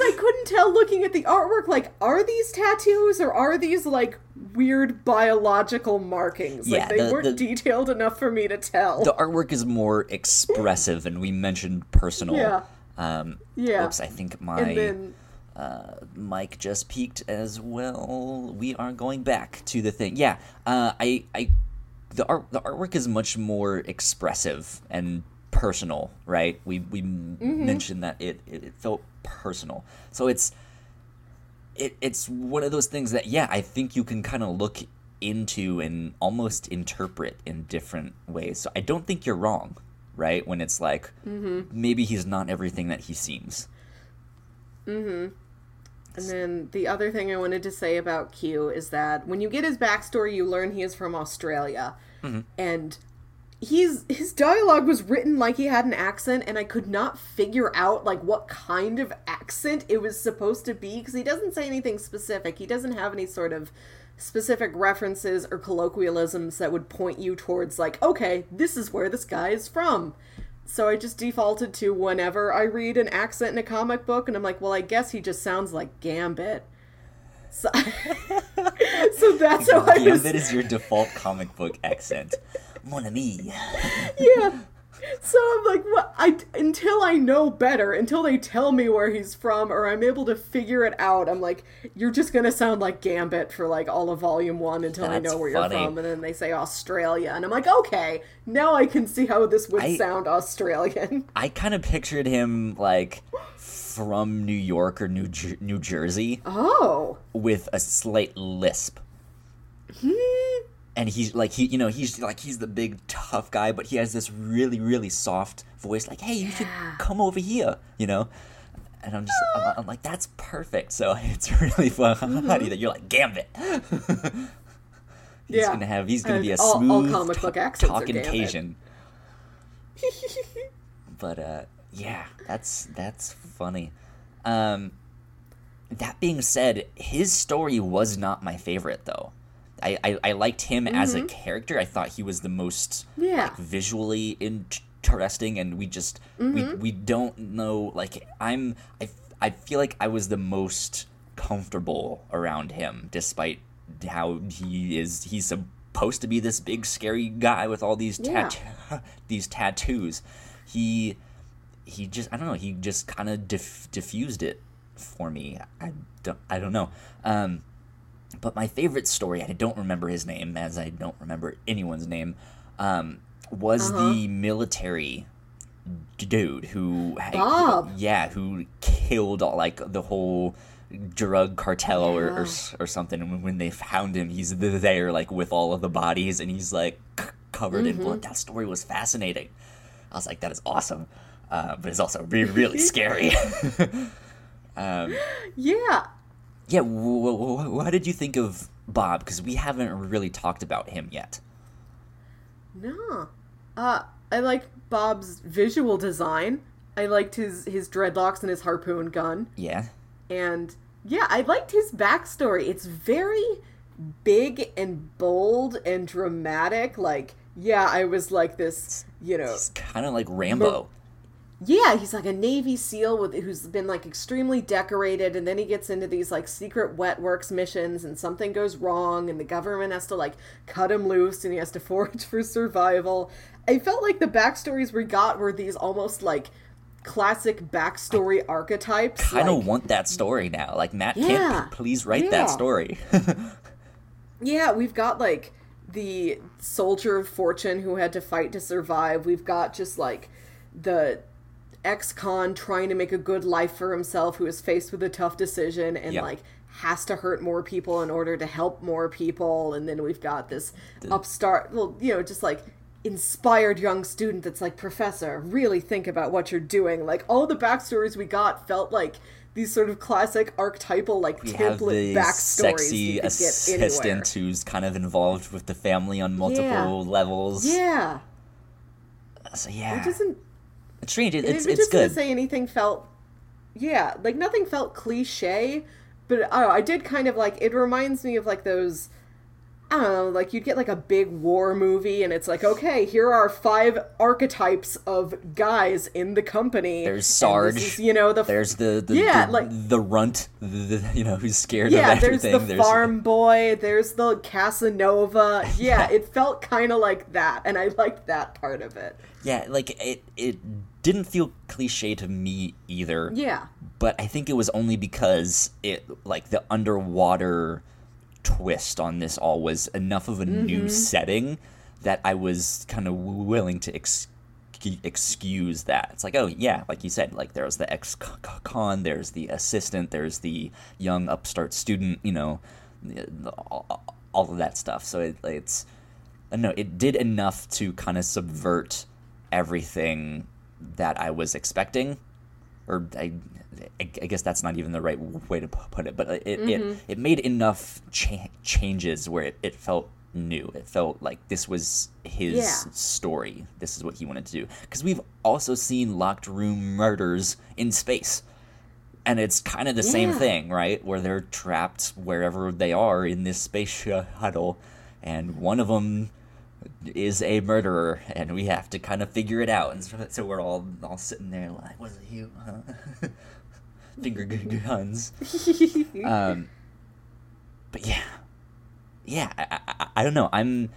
I couldn't tell looking at the artwork, like, are these tattoos or are these like weird biological markings? Yeah, like they the- weren't the- detailed enough for me to tell. The artwork is more expressive, and we mentioned personal. Yeah. Um, Yeah. Oops, I think my then uh, mic just peaked as well. We are going back to the thing. Yeah, uh, I, I, the art, the artwork is much more expressive and personal, right? We we m mentioned that it, it it felt personal, so it's it it's one of those things that yeah, I think you can kind of look into and almost interpret in different ways. So I don't think you're wrong, right? When it's like maybe he's not everything that he seems. Mhm. And then the other thing I wanted to say about Q is that when you get his backstory, you learn he is from Australia, and he's his dialogue was written like he had an accent, and I could not figure out like what kind of accent it was supposed to be because he doesn't say anything specific. He doesn't have any sort of specific references or colloquialisms that would point you towards like, okay, this is where this guy is from. So I just defaulted to whenever I read an accent in a comic book, and I'm like, well, I guess he just sounds like Gambit. So, so that's how I was. Gambit is your default comic book accent. Mon ami. Yeah. So I'm like, what? I until I know better, until they tell me where he's from, or I'm able to figure it out. I'm like, you're just gonna sound like Gambit for like all of Volume One until I know where funny. you're from, and then they say Australia, and I'm like, okay, now I can see how this would I- sound Australian. I kind of pictured him like from New York or New Jer- New Jersey Oh. with a slight lisp. Hmm. And he's like he you know he's like he's the big tough guy but he has this really really soft voice like hey you should come over here you know? And I'm just I'm, I'm like that's perfect. So it's really funny Mm-hmm. that you're like Gambit. He's Yeah. gonna have he's gonna And be a all- all smooth comic book ta- talking. Cajun but uh yeah that's that's funny. Um that being said his story was not my favorite though i i, I liked him as a character i thought he was the most Mm-hmm. Yeah. like, visually interesting and we just we, we don't know like i'm I, I feel like i was the most comfortable around him despite how he is he's supposed to be this big scary guy with all these Yeah. tat- these tattoos he he just i don't know he just kind of diff- diffused it for me i don't i don't know um but my favorite story, I don't remember his name, as I don't remember anyone's name, um, was Uh-huh. the military d- dude who, Bob. yeah, who killed all, like the whole drug cartel or, or or something. And when- they found him, he's there like with all of the bodies, and he's like c- covered in Mm-hmm. blood. That story was fascinating. I was like, that is awesome, uh, but it's also really really scary. um, Yeah. Yeah, w- w- w- what did you think of Bob? Because we haven't really talked about him yet. No. Uh, I like Bob's visual design. I liked his his dreadlocks and his harpoon gun. Yeah, And yeah, I liked his backstory. It's very big and bold and dramatic. Like, yeah, I was like this, you know. kind of like Rambo. Yeah, he's like a Navy SEAL with who's been like extremely decorated, and then he gets into these like secret wet works missions, and something goes wrong, and the government has to like cut him loose, and he has to forage for survival. I felt like the backstories we got were these almost like classic backstory archetypes. kind of like, want that story now. Like Matt Yeah. Kindt, please write Yeah. that story. Yeah, we've got like the soldier of fortune who had to fight to survive. We've got just like the ex-con trying to make a good life for himself who is faced with a tough decision and like has to hurt more people in order to help more people. And then we've got this upstart well you know just like inspired young student that's like professor really think about what you're doing. Like all the backstories we got felt like these sort of classic archetypal like we template backstories sexy assistant who's kind of involved with the family on multiple Yeah. levels. Yeah, So yeah, isn't it's strange. It, it it's it's isn't to good. say anything felt. Yeah, like nothing felt cliche, but oh, I did kind of like. It reminds me of like those. I don't know, like you'd get like a big war movie, and it's like, okay, here are five archetypes of guys in the company. There's Sarge. is, you know, the There's the the, Yeah, the, like- the runt, the, you know, who's scared yeah, of everything. there's the farm boy, there's the Casanova. Yeah, it felt kind of like that, and I liked that part of it. Yeah, like it it didn't feel cliche to me either. Yeah. but I think it was only because it like the underwater twist on this all was enough of a new Mm-hmm. setting that I was kind of willing to ex- excuse that. It's like, oh yeah, like you said, like there's the ex-con, there's the assistant, there's the young upstart student, you know, all, of that stuff. So it, it's I it did enough to kind of subvert everything that I was expecting or I, I guess that's not even the right way to put it, but it it, mm-hmm. it made enough cha- changes where it, it felt new. It felt like this was his Yeah. story. This is what he wanted to do. Because we've also seen locked room murders in space. And it's kind of the same thing, right? Where they're trapped wherever they are in this space shuttle, and one of them is a murderer, and we have to kind of figure it out. And so, we're all all sitting there like, "Was it you?" Huh? Finger gu- guns. Um, but yeah, yeah. I, I, I don't know. I'm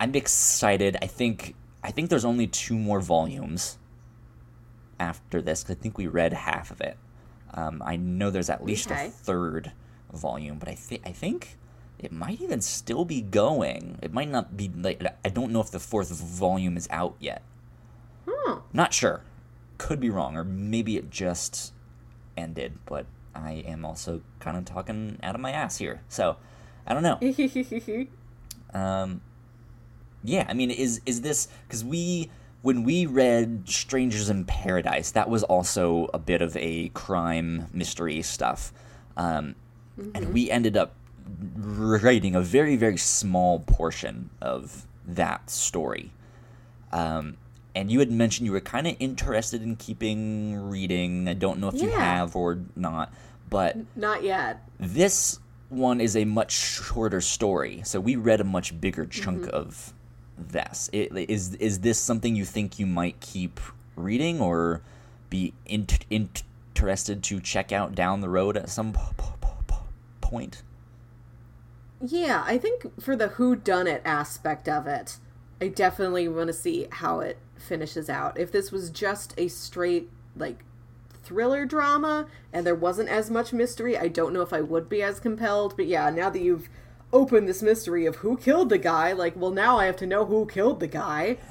I'm excited. I think I think there's only two more volumes after this. 'cause I think we read half of it. Um, I know there's at least Okay. a third volume, but I think I think it might even still be going. It might not be like I don't know if the fourth volume is out yet. Hmm. Not sure. Could be wrong, or maybe it just ended. But I am also kind of talking out of my ass here, so I don't know. Um, yeah, I mean, is is this because we when we read Strangers in Paradise, that was also a bit of a crime mystery stuff, um, and we ended up writing a very very small portion of that story. Um, and you had mentioned you were kind of interested in keeping reading. I don't know if you have or not, but Not yet. this one is a much shorter story, so we read a much bigger chunk of this. I- Is is this something you think you might keep reading or be in, interested to check out down the road at some p- p- p- point? Yeah, I think for the who done it aspect of it, I definitely want to see how it finishes out. If this was just a straight like thriller drama and there wasn't as much mystery, I don't know if I would be as compelled, but yeah, now that you've opened this mystery of who killed the guy, like well now I have to know who killed the guy.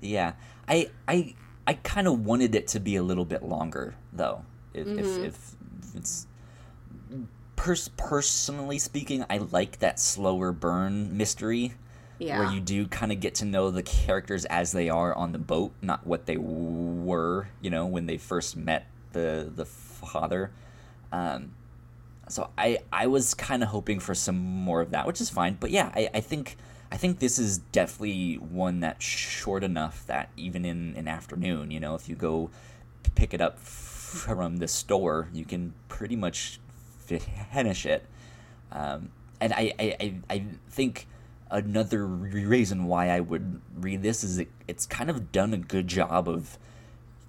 Yeah, I I I kind of wanted it to be a little bit longer though. If if, if, if it's pers- personally speaking, I like that slower burn mystery. Yeah. where you do kind of get to know the characters as they are on the boat, not what they were, you know, when they first met the the father. Um, so I I was kind of hoping for some more of that, which is fine. But yeah, I, I think I think this is definitely one that's short enough that even in an afternoon, you know, if you go pick it up from the store, you can pretty much finish it. Um, and I, I, I, I think another reason why I would read this is it, it's kind of done a good job of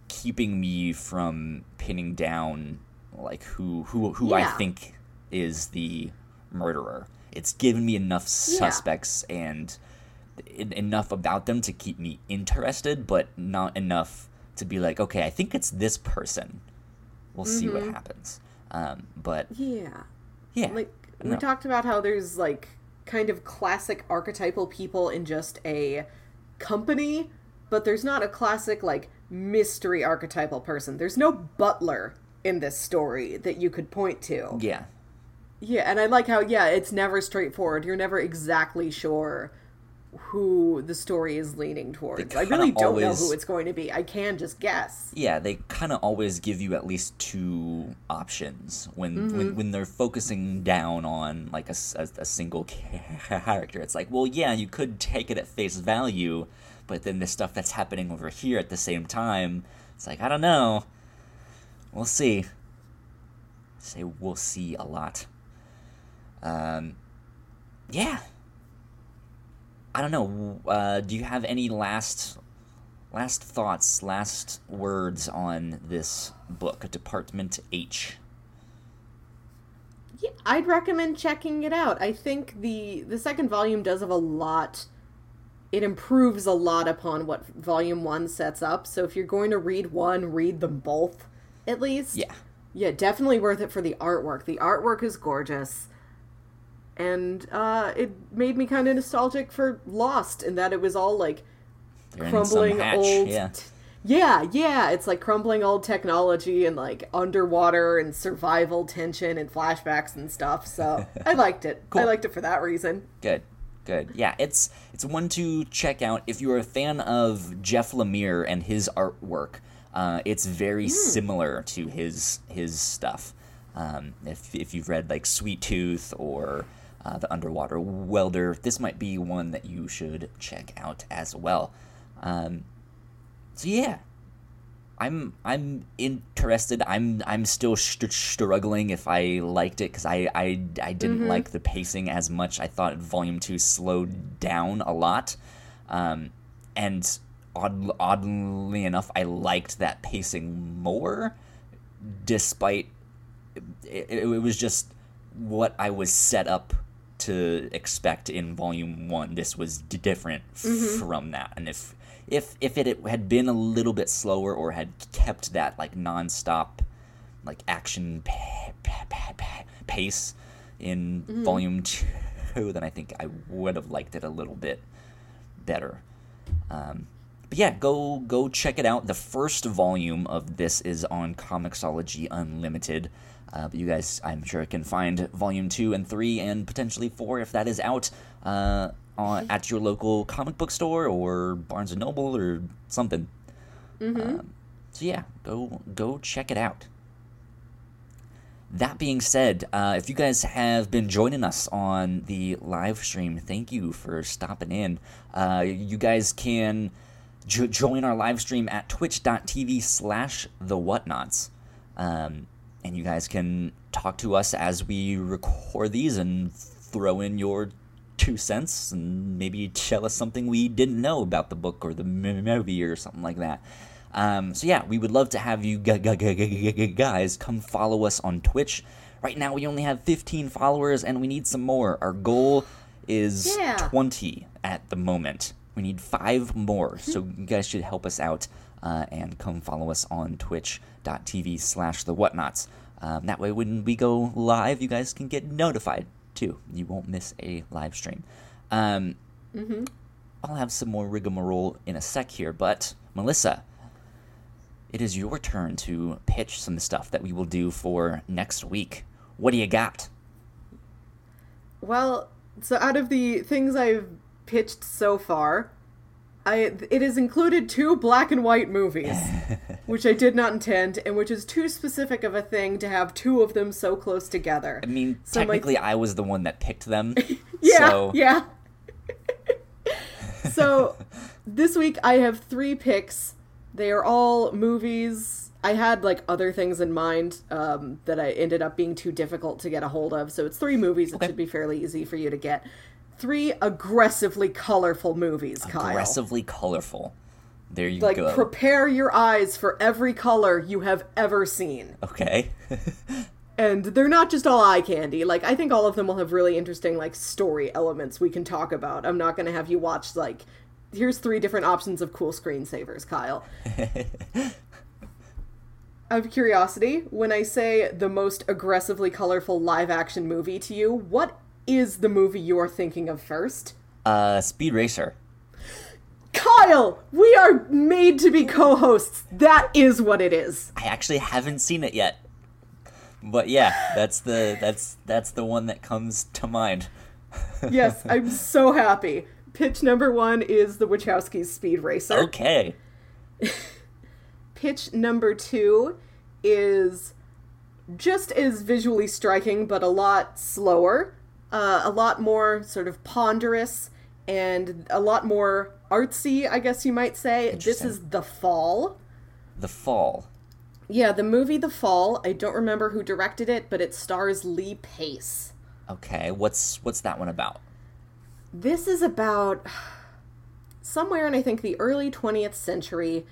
keeping me from pinning down like who who who I think is the murderer. It's given me enough suspects and en- enough about them to keep me interested, but not enough to be like, okay, I think it's this person. We'll see what happens. Um, but Yeah. yeah, Like we don't talked about how there's like kind of classic archetypal people in just a company, but there's not a classic like mystery archetypal person. There's no butler in this story that you could point to. yeah, Yeah, and I like how yeah, it's never straightforward. You're never exactly sure who the story is leaning towards. I really don't know who it's going to be. I can just guess. yeah, they kind of always give you at least two options when when, when they're focusing down on like a a single character. It's like, well, yeah, you could take it at face value, but then the stuff that's happening over here at the same time, it's like I don't know. We'll see. Say we'll see a lot. Um, yeah. I don't know. Uh, do you have any last last thoughts, last words on this book, Department H? Yeah, I'd recommend checking it out. I think the the second volume does have a lot. It improves a lot upon what volume one sets up. So if you're going to read one, read them both, at least. Yeah. Yeah, definitely worth it for the artwork. The artwork is gorgeous. And uh, it made me kind of nostalgic for Lost in that it was all like They're crumbling old Yeah. t- yeah yeah it's like crumbling old technology and like underwater and survival tension and flashbacks and stuff so i liked it i liked it for that reason Good. Good. Yeah, it's it's one to check out if you're a fan of Jeff Lemire and his artwork. Uh, it's very similar to his his stuff. Um, if if you've read like Sweet Tooth or uh, the Underwater Welder, this might be one that you should check out as well. Um, so yeah, I'm I'm interested. I'm I'm still str- struggling if I liked it because I I, I didn't like the pacing as much. I thought Volume Two slowed down a lot, um, and odd, oddly enough, I liked that pacing more, despite it, it, it was just what I was set up to expect in volume one. This was d- different f- from that, and if if if it had been a little bit slower or had kept that like nonstop like action pa- pa- pa- pa- pace in volume two, then I think I would have liked it a little bit better. Um, but yeah, go go check it out. The first volume of this is on Comixology Unlimited. Uh, but you guys, I'm sure, can find volume two and three and potentially four if that is out uh, on, at your local comic book store or Barnes and Noble or something. Um, so yeah, go go check it out. That being said, uh, if you guys have been joining us on the live stream, thank you for stopping in. Uh, you guys can jo- join our live stream at twitch.tv slash the whatnauts. Um, and you guys can talk to us as we record these and throw in your two cents and maybe tell us something we didn't know about the book or the movie or something like that. Um, so yeah, we would love to have you gu- gu- gu- gu- gu- guys come follow us on Twitch. Right now, we only have 15 followers, and we need some more. Our goal is Yeah. 20 at the moment. We need five more, so you guys should help us out uh, and come follow us on twitch.tv slash the whatnauts. Um, that way, when we go live, you guys can get notified too. You won't miss a live stream. Um, I'll have some more rigmarole in a sec here, but Melissa, it is your turn to pitch some stuff that we will do for next week. What do you got? well so out of the things i've pitched so far I, it has included two black and white movies, which I did not intend, and which is too specific of a thing to have two of them so close together. I mean, So my- technically, I was the one that picked them. Yeah, so yeah. so this week I have three picks. They are all movies. I had like other things in mind um, that I ended up being too difficult to get a hold of. So it's three movies. It should be fairly easy for you to get. Three aggressively colorful movies, Kyle. aggressively colorful. There you Like, go. prepare your eyes for every color you have ever seen. okay. And they're not just all eye candy. Like, I think all of them will have really interesting, like, story elements we can talk about. I'm not going to have you watch, like, here's three different options of cool screensavers, Kyle. Out of curiosity, when I say the most aggressively colorful live action movie to you, what is the movie you're thinking of first? uh, Speed Racer. Kyle! We are made to be co hosts. That is what it is. I actually haven't seen it yet. But yeah, that's the that's that's the one that comes to mind. Yes, I'm so happy. Pitch number one is the Wachowskis Speed Racer. Okay. Pitch number two is just as visually striking, but a lot slower, uh, a lot more sort of ponderous, and a lot more artsy, I guess you might say. This is The Fall. The Fall. Yeah, the movie The Fall. I don't remember who directed it, but it stars Lee Pace. Okay, what's what's that one about? This is about somewhere in I think the early 20th century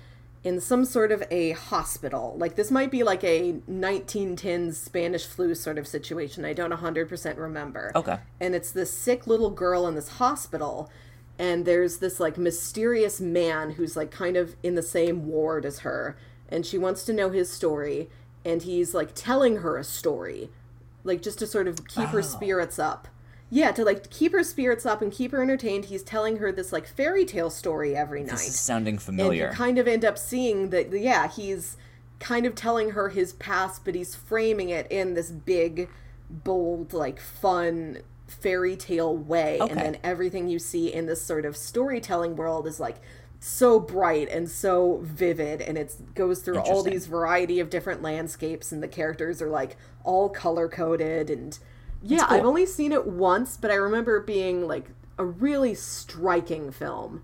in some sort of a hospital. Like this might be like a 1910s Spanish flu sort of situation. I don't 100% remember. Okay. And it's this sick little girl in this hospital and there's this like mysterious man who's like kind of in the same ward as her and she wants to know his story and he's like telling her a story like just to sort of keep her oh. spirits up. Yeah, to like keep her spirits up and keep her entertained, he's telling her this like fairy tale story every night. This is sounding and familiar. you kind of end up seeing that yeah, he's kind of telling her his past, but he's framing it in this big, bold, like fun fairy tale way. Okay. And then everything you see in this sort of storytelling world is like so bright and so vivid and it goes through all these variety of different landscapes and the characters are like all color coded and yeah cool. i've only seen it once but i remember it being like a really striking film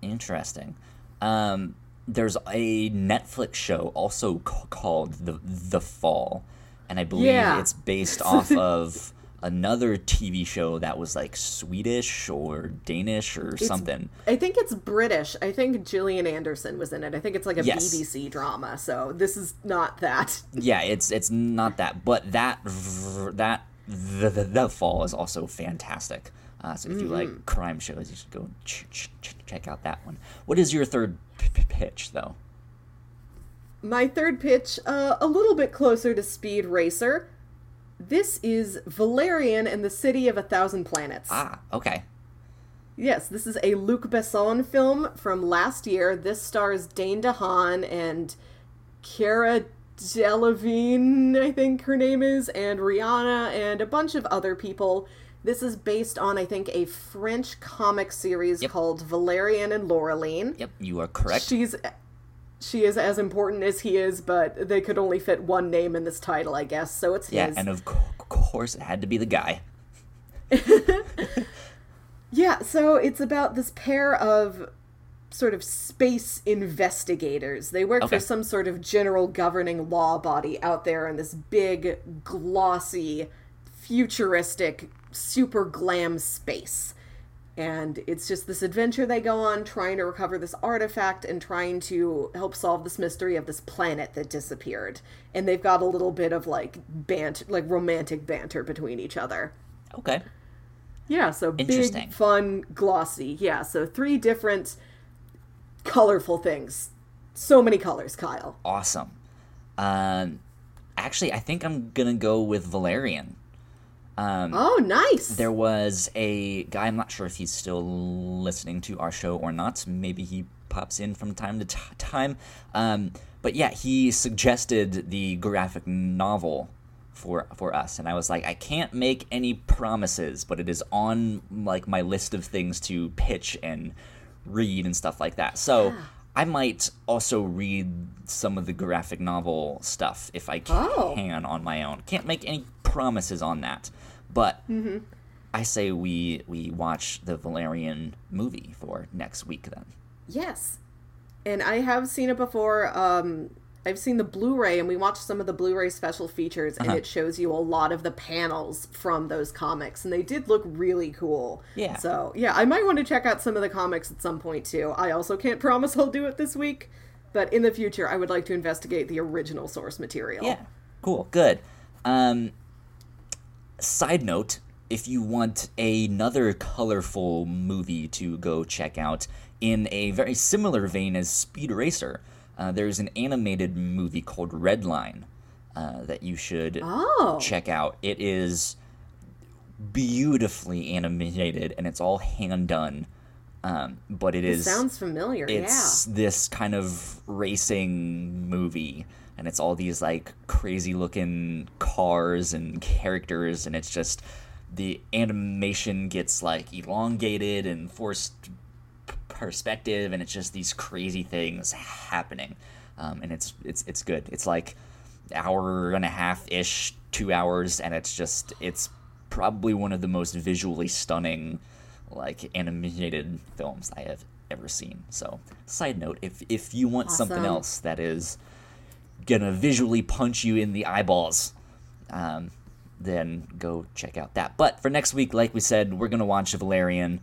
Interesting. Um, there's a Netflix show also c- called the The Fall, and I believe Yeah. it's based off of another TV show that was like Swedish or Danish or something. I think it's British. I think Gillian Anderson was in it. I think it's like a Yes. BBC drama. So this is not that. Yeah, it's it's not that, but that that the, the, the Fall is also fantastic. Uh, so if you Mm-hmm. like crime shows, you should go ch- ch- ch- check out that one. What is your third p- p- pitch though? My third pitch, uh, a little bit closer to Speed Racer. This is Valerian and the City of a Thousand Planets. Ah, okay. Yes, this is a Luc Besson film from last year. This stars Dane DeHaan and Cara Delevingne, I think her name is, and Rihanna and a bunch of other people. This is based on, I think, a French comic series Yep. called Valerian and Laureline. Yep, you are correct. She's she is as important as he is, but they could only fit one name in this title, I guess. So it's Yeah, his. and of co- course it had to be the guy. Yeah, so it's about this pair of sort of space investigators. They work Okay. for some sort of general governing law body out there in this big, glossy, futuristic, super glam space. And it's just this adventure they go on trying to recover this artifact and trying to help solve this mystery of this planet that disappeared. And they've got a little bit of like bant like romantic banter between each other. Okay. Yeah, so Interesting. big, fun, glossy. Yeah, so three different colorful things. So many colors, Kyle. Awesome. Um, actually, I think I'm gonna go with Valerian. Oh, nice. There was a guy. I'm not sure if he's still listening to our show or not. Maybe he pops in from time to t- time. Um, but yeah, he suggested the graphic novel for for us, and I was like, I can't make any promises, but it is on like my list of things to pitch and read and stuff like that. So. I might also read some of the graphic novel stuff if I can Oh. on my own. Can't make any promises on that, but I say we we watch the Valerian movie for next week then. yes. And I have seen it before. Um, I've seen the Blu-ray and we watched some of the Blu-ray special features and Uh-huh. it shows you a lot of the panels from those comics and they did look really cool. Yeah. So, yeah, I might want to check out some of the comics at some point too. I also can't promise I'll do it this week, but in the future I would like to investigate the original source material. Yeah, cool, good. Um, side note: if you want another colorful movie to go check out in a very similar vein as Speed Racer, uh, there's an animated movie called Redline uh, that you should Oh. check out. It is beautifully animated and it's all hand done. Um, but it is Sounds familiar. it's this kind of racing movie and it's all these like crazy looking cars and characters and it's just the animation gets like elongated and forced perspective and it's just these crazy things happening. Um, and it's it's it's good. It's like hour and a half ish two hours and it's just it's probably one of the most visually stunning like animated films i have ever seen. So side note if if you want something else that is gonna visually punch you in the eyeballs um, then go check out that. But for next week like we said we're gonna watch valerian.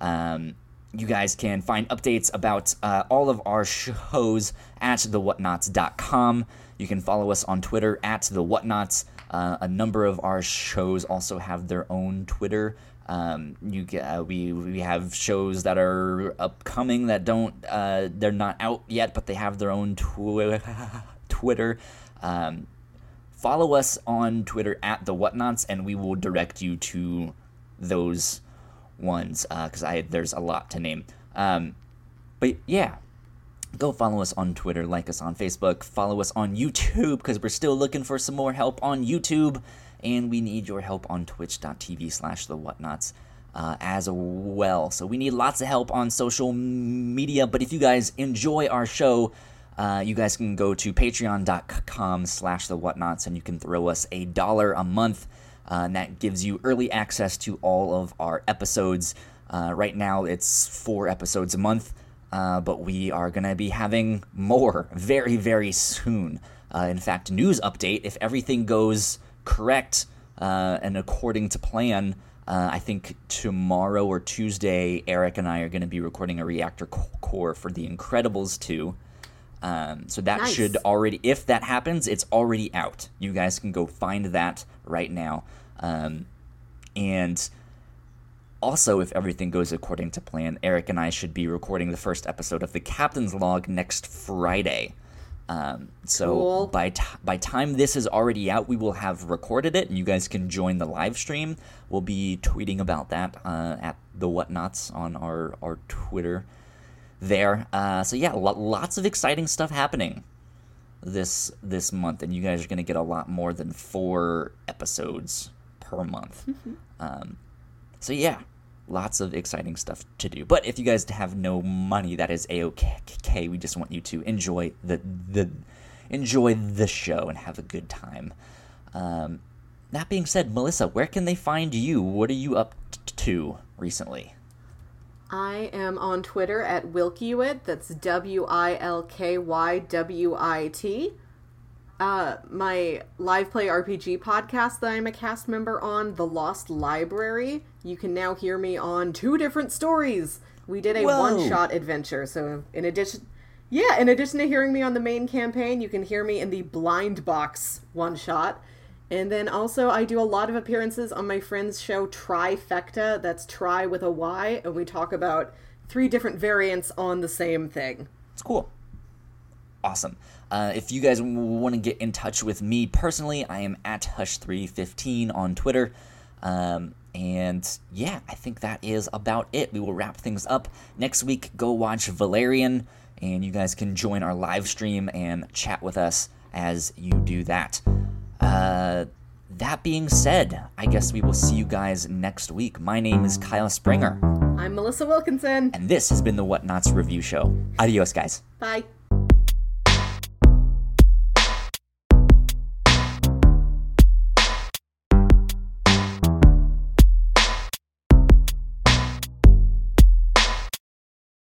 Um, you guys can find updates about uh, all of our shows at thewhatnauts.com. You can follow us on Twitter at thewhatnauts. Uh, a number of our shows also have their own Twitter. Um, you uh, we we have shows that are upcoming that don't uh, they're not out yet, but they have their own twi- Twitter. Um, follow us on Twitter at the Whatnauts, and we will direct you to those ones uh because I there's a lot to name. Um, but yeah, go follow us on Twitter, like us on Facebook, follow us on YouTube because we're still looking for some more help on YouTube, and we need your help on Twitch.tv/slash The Whatnauts. Uh, as well, so we need lots of help on social media. But if you guys enjoy our show, uh, you guys can go to patreon.com slash the whatnauts and you can throw us a dollar a month uh, and that gives you early access to all of our episodes uh, right now it's four episodes a month uh, but we are going to be having more very very soon uh, in fact news update if everything goes correct uh, and according to plan uh, I think tomorrow or Tuesday, Eric and I are going to be recording a reactor core for The Incredibles 2. Um, so that Nice. should already, if that happens, it's already out. You guys can go find that right now. Um, and also, if everything goes according to plan, Eric and I should be recording the first episode of the Captain's Log next Friday. Um, so Cool. by t- by time this is already out, we will have recorded it, and you guys can join the live stream. We'll be tweeting about that uh, at the Whatnauts on our our Twitter there. Uh, so yeah, lo- lots of exciting stuff happening this this month, and you guys are gonna get a lot more than four episodes per month. um, so yeah, lots of exciting stuff to do. But if you guys have no money, that is a okay. We just want you to enjoy the the enjoy the show and have a good time. Um, that being said, Melissa, where can they find you? What are you up t- to recently? I am on Twitter at Wilkywit. That's W I L K Y W I T. Uh, my live play RPG podcast that I'm a cast member on, The Lost Library. You can now hear me on two different stories. We did a Whoa. one shot adventure. So, in addition, yeah, in addition to hearing me on the main campaign, you can hear me in the Blind Box one shot. And then also, I do a lot of appearances on my friend's show Tryfecta. That's try with a Y, and we talk about three different variants on the same thing. It's cool. Awesome. Uh, if you guys want to get in touch with me personally, I am at Hush315 on Twitter. Um, and yeah, I think that is about it. We will wrap things up. Next week, go watch Valerian, and you guys can join our live stream and chat with us as you do that. Uh, that being said, I guess we will see you guys next week. My name is Kyle Springer, I'm Melissa Wilkinson. and this has been the Whatnauts Review Show. Adios, guys. Bye.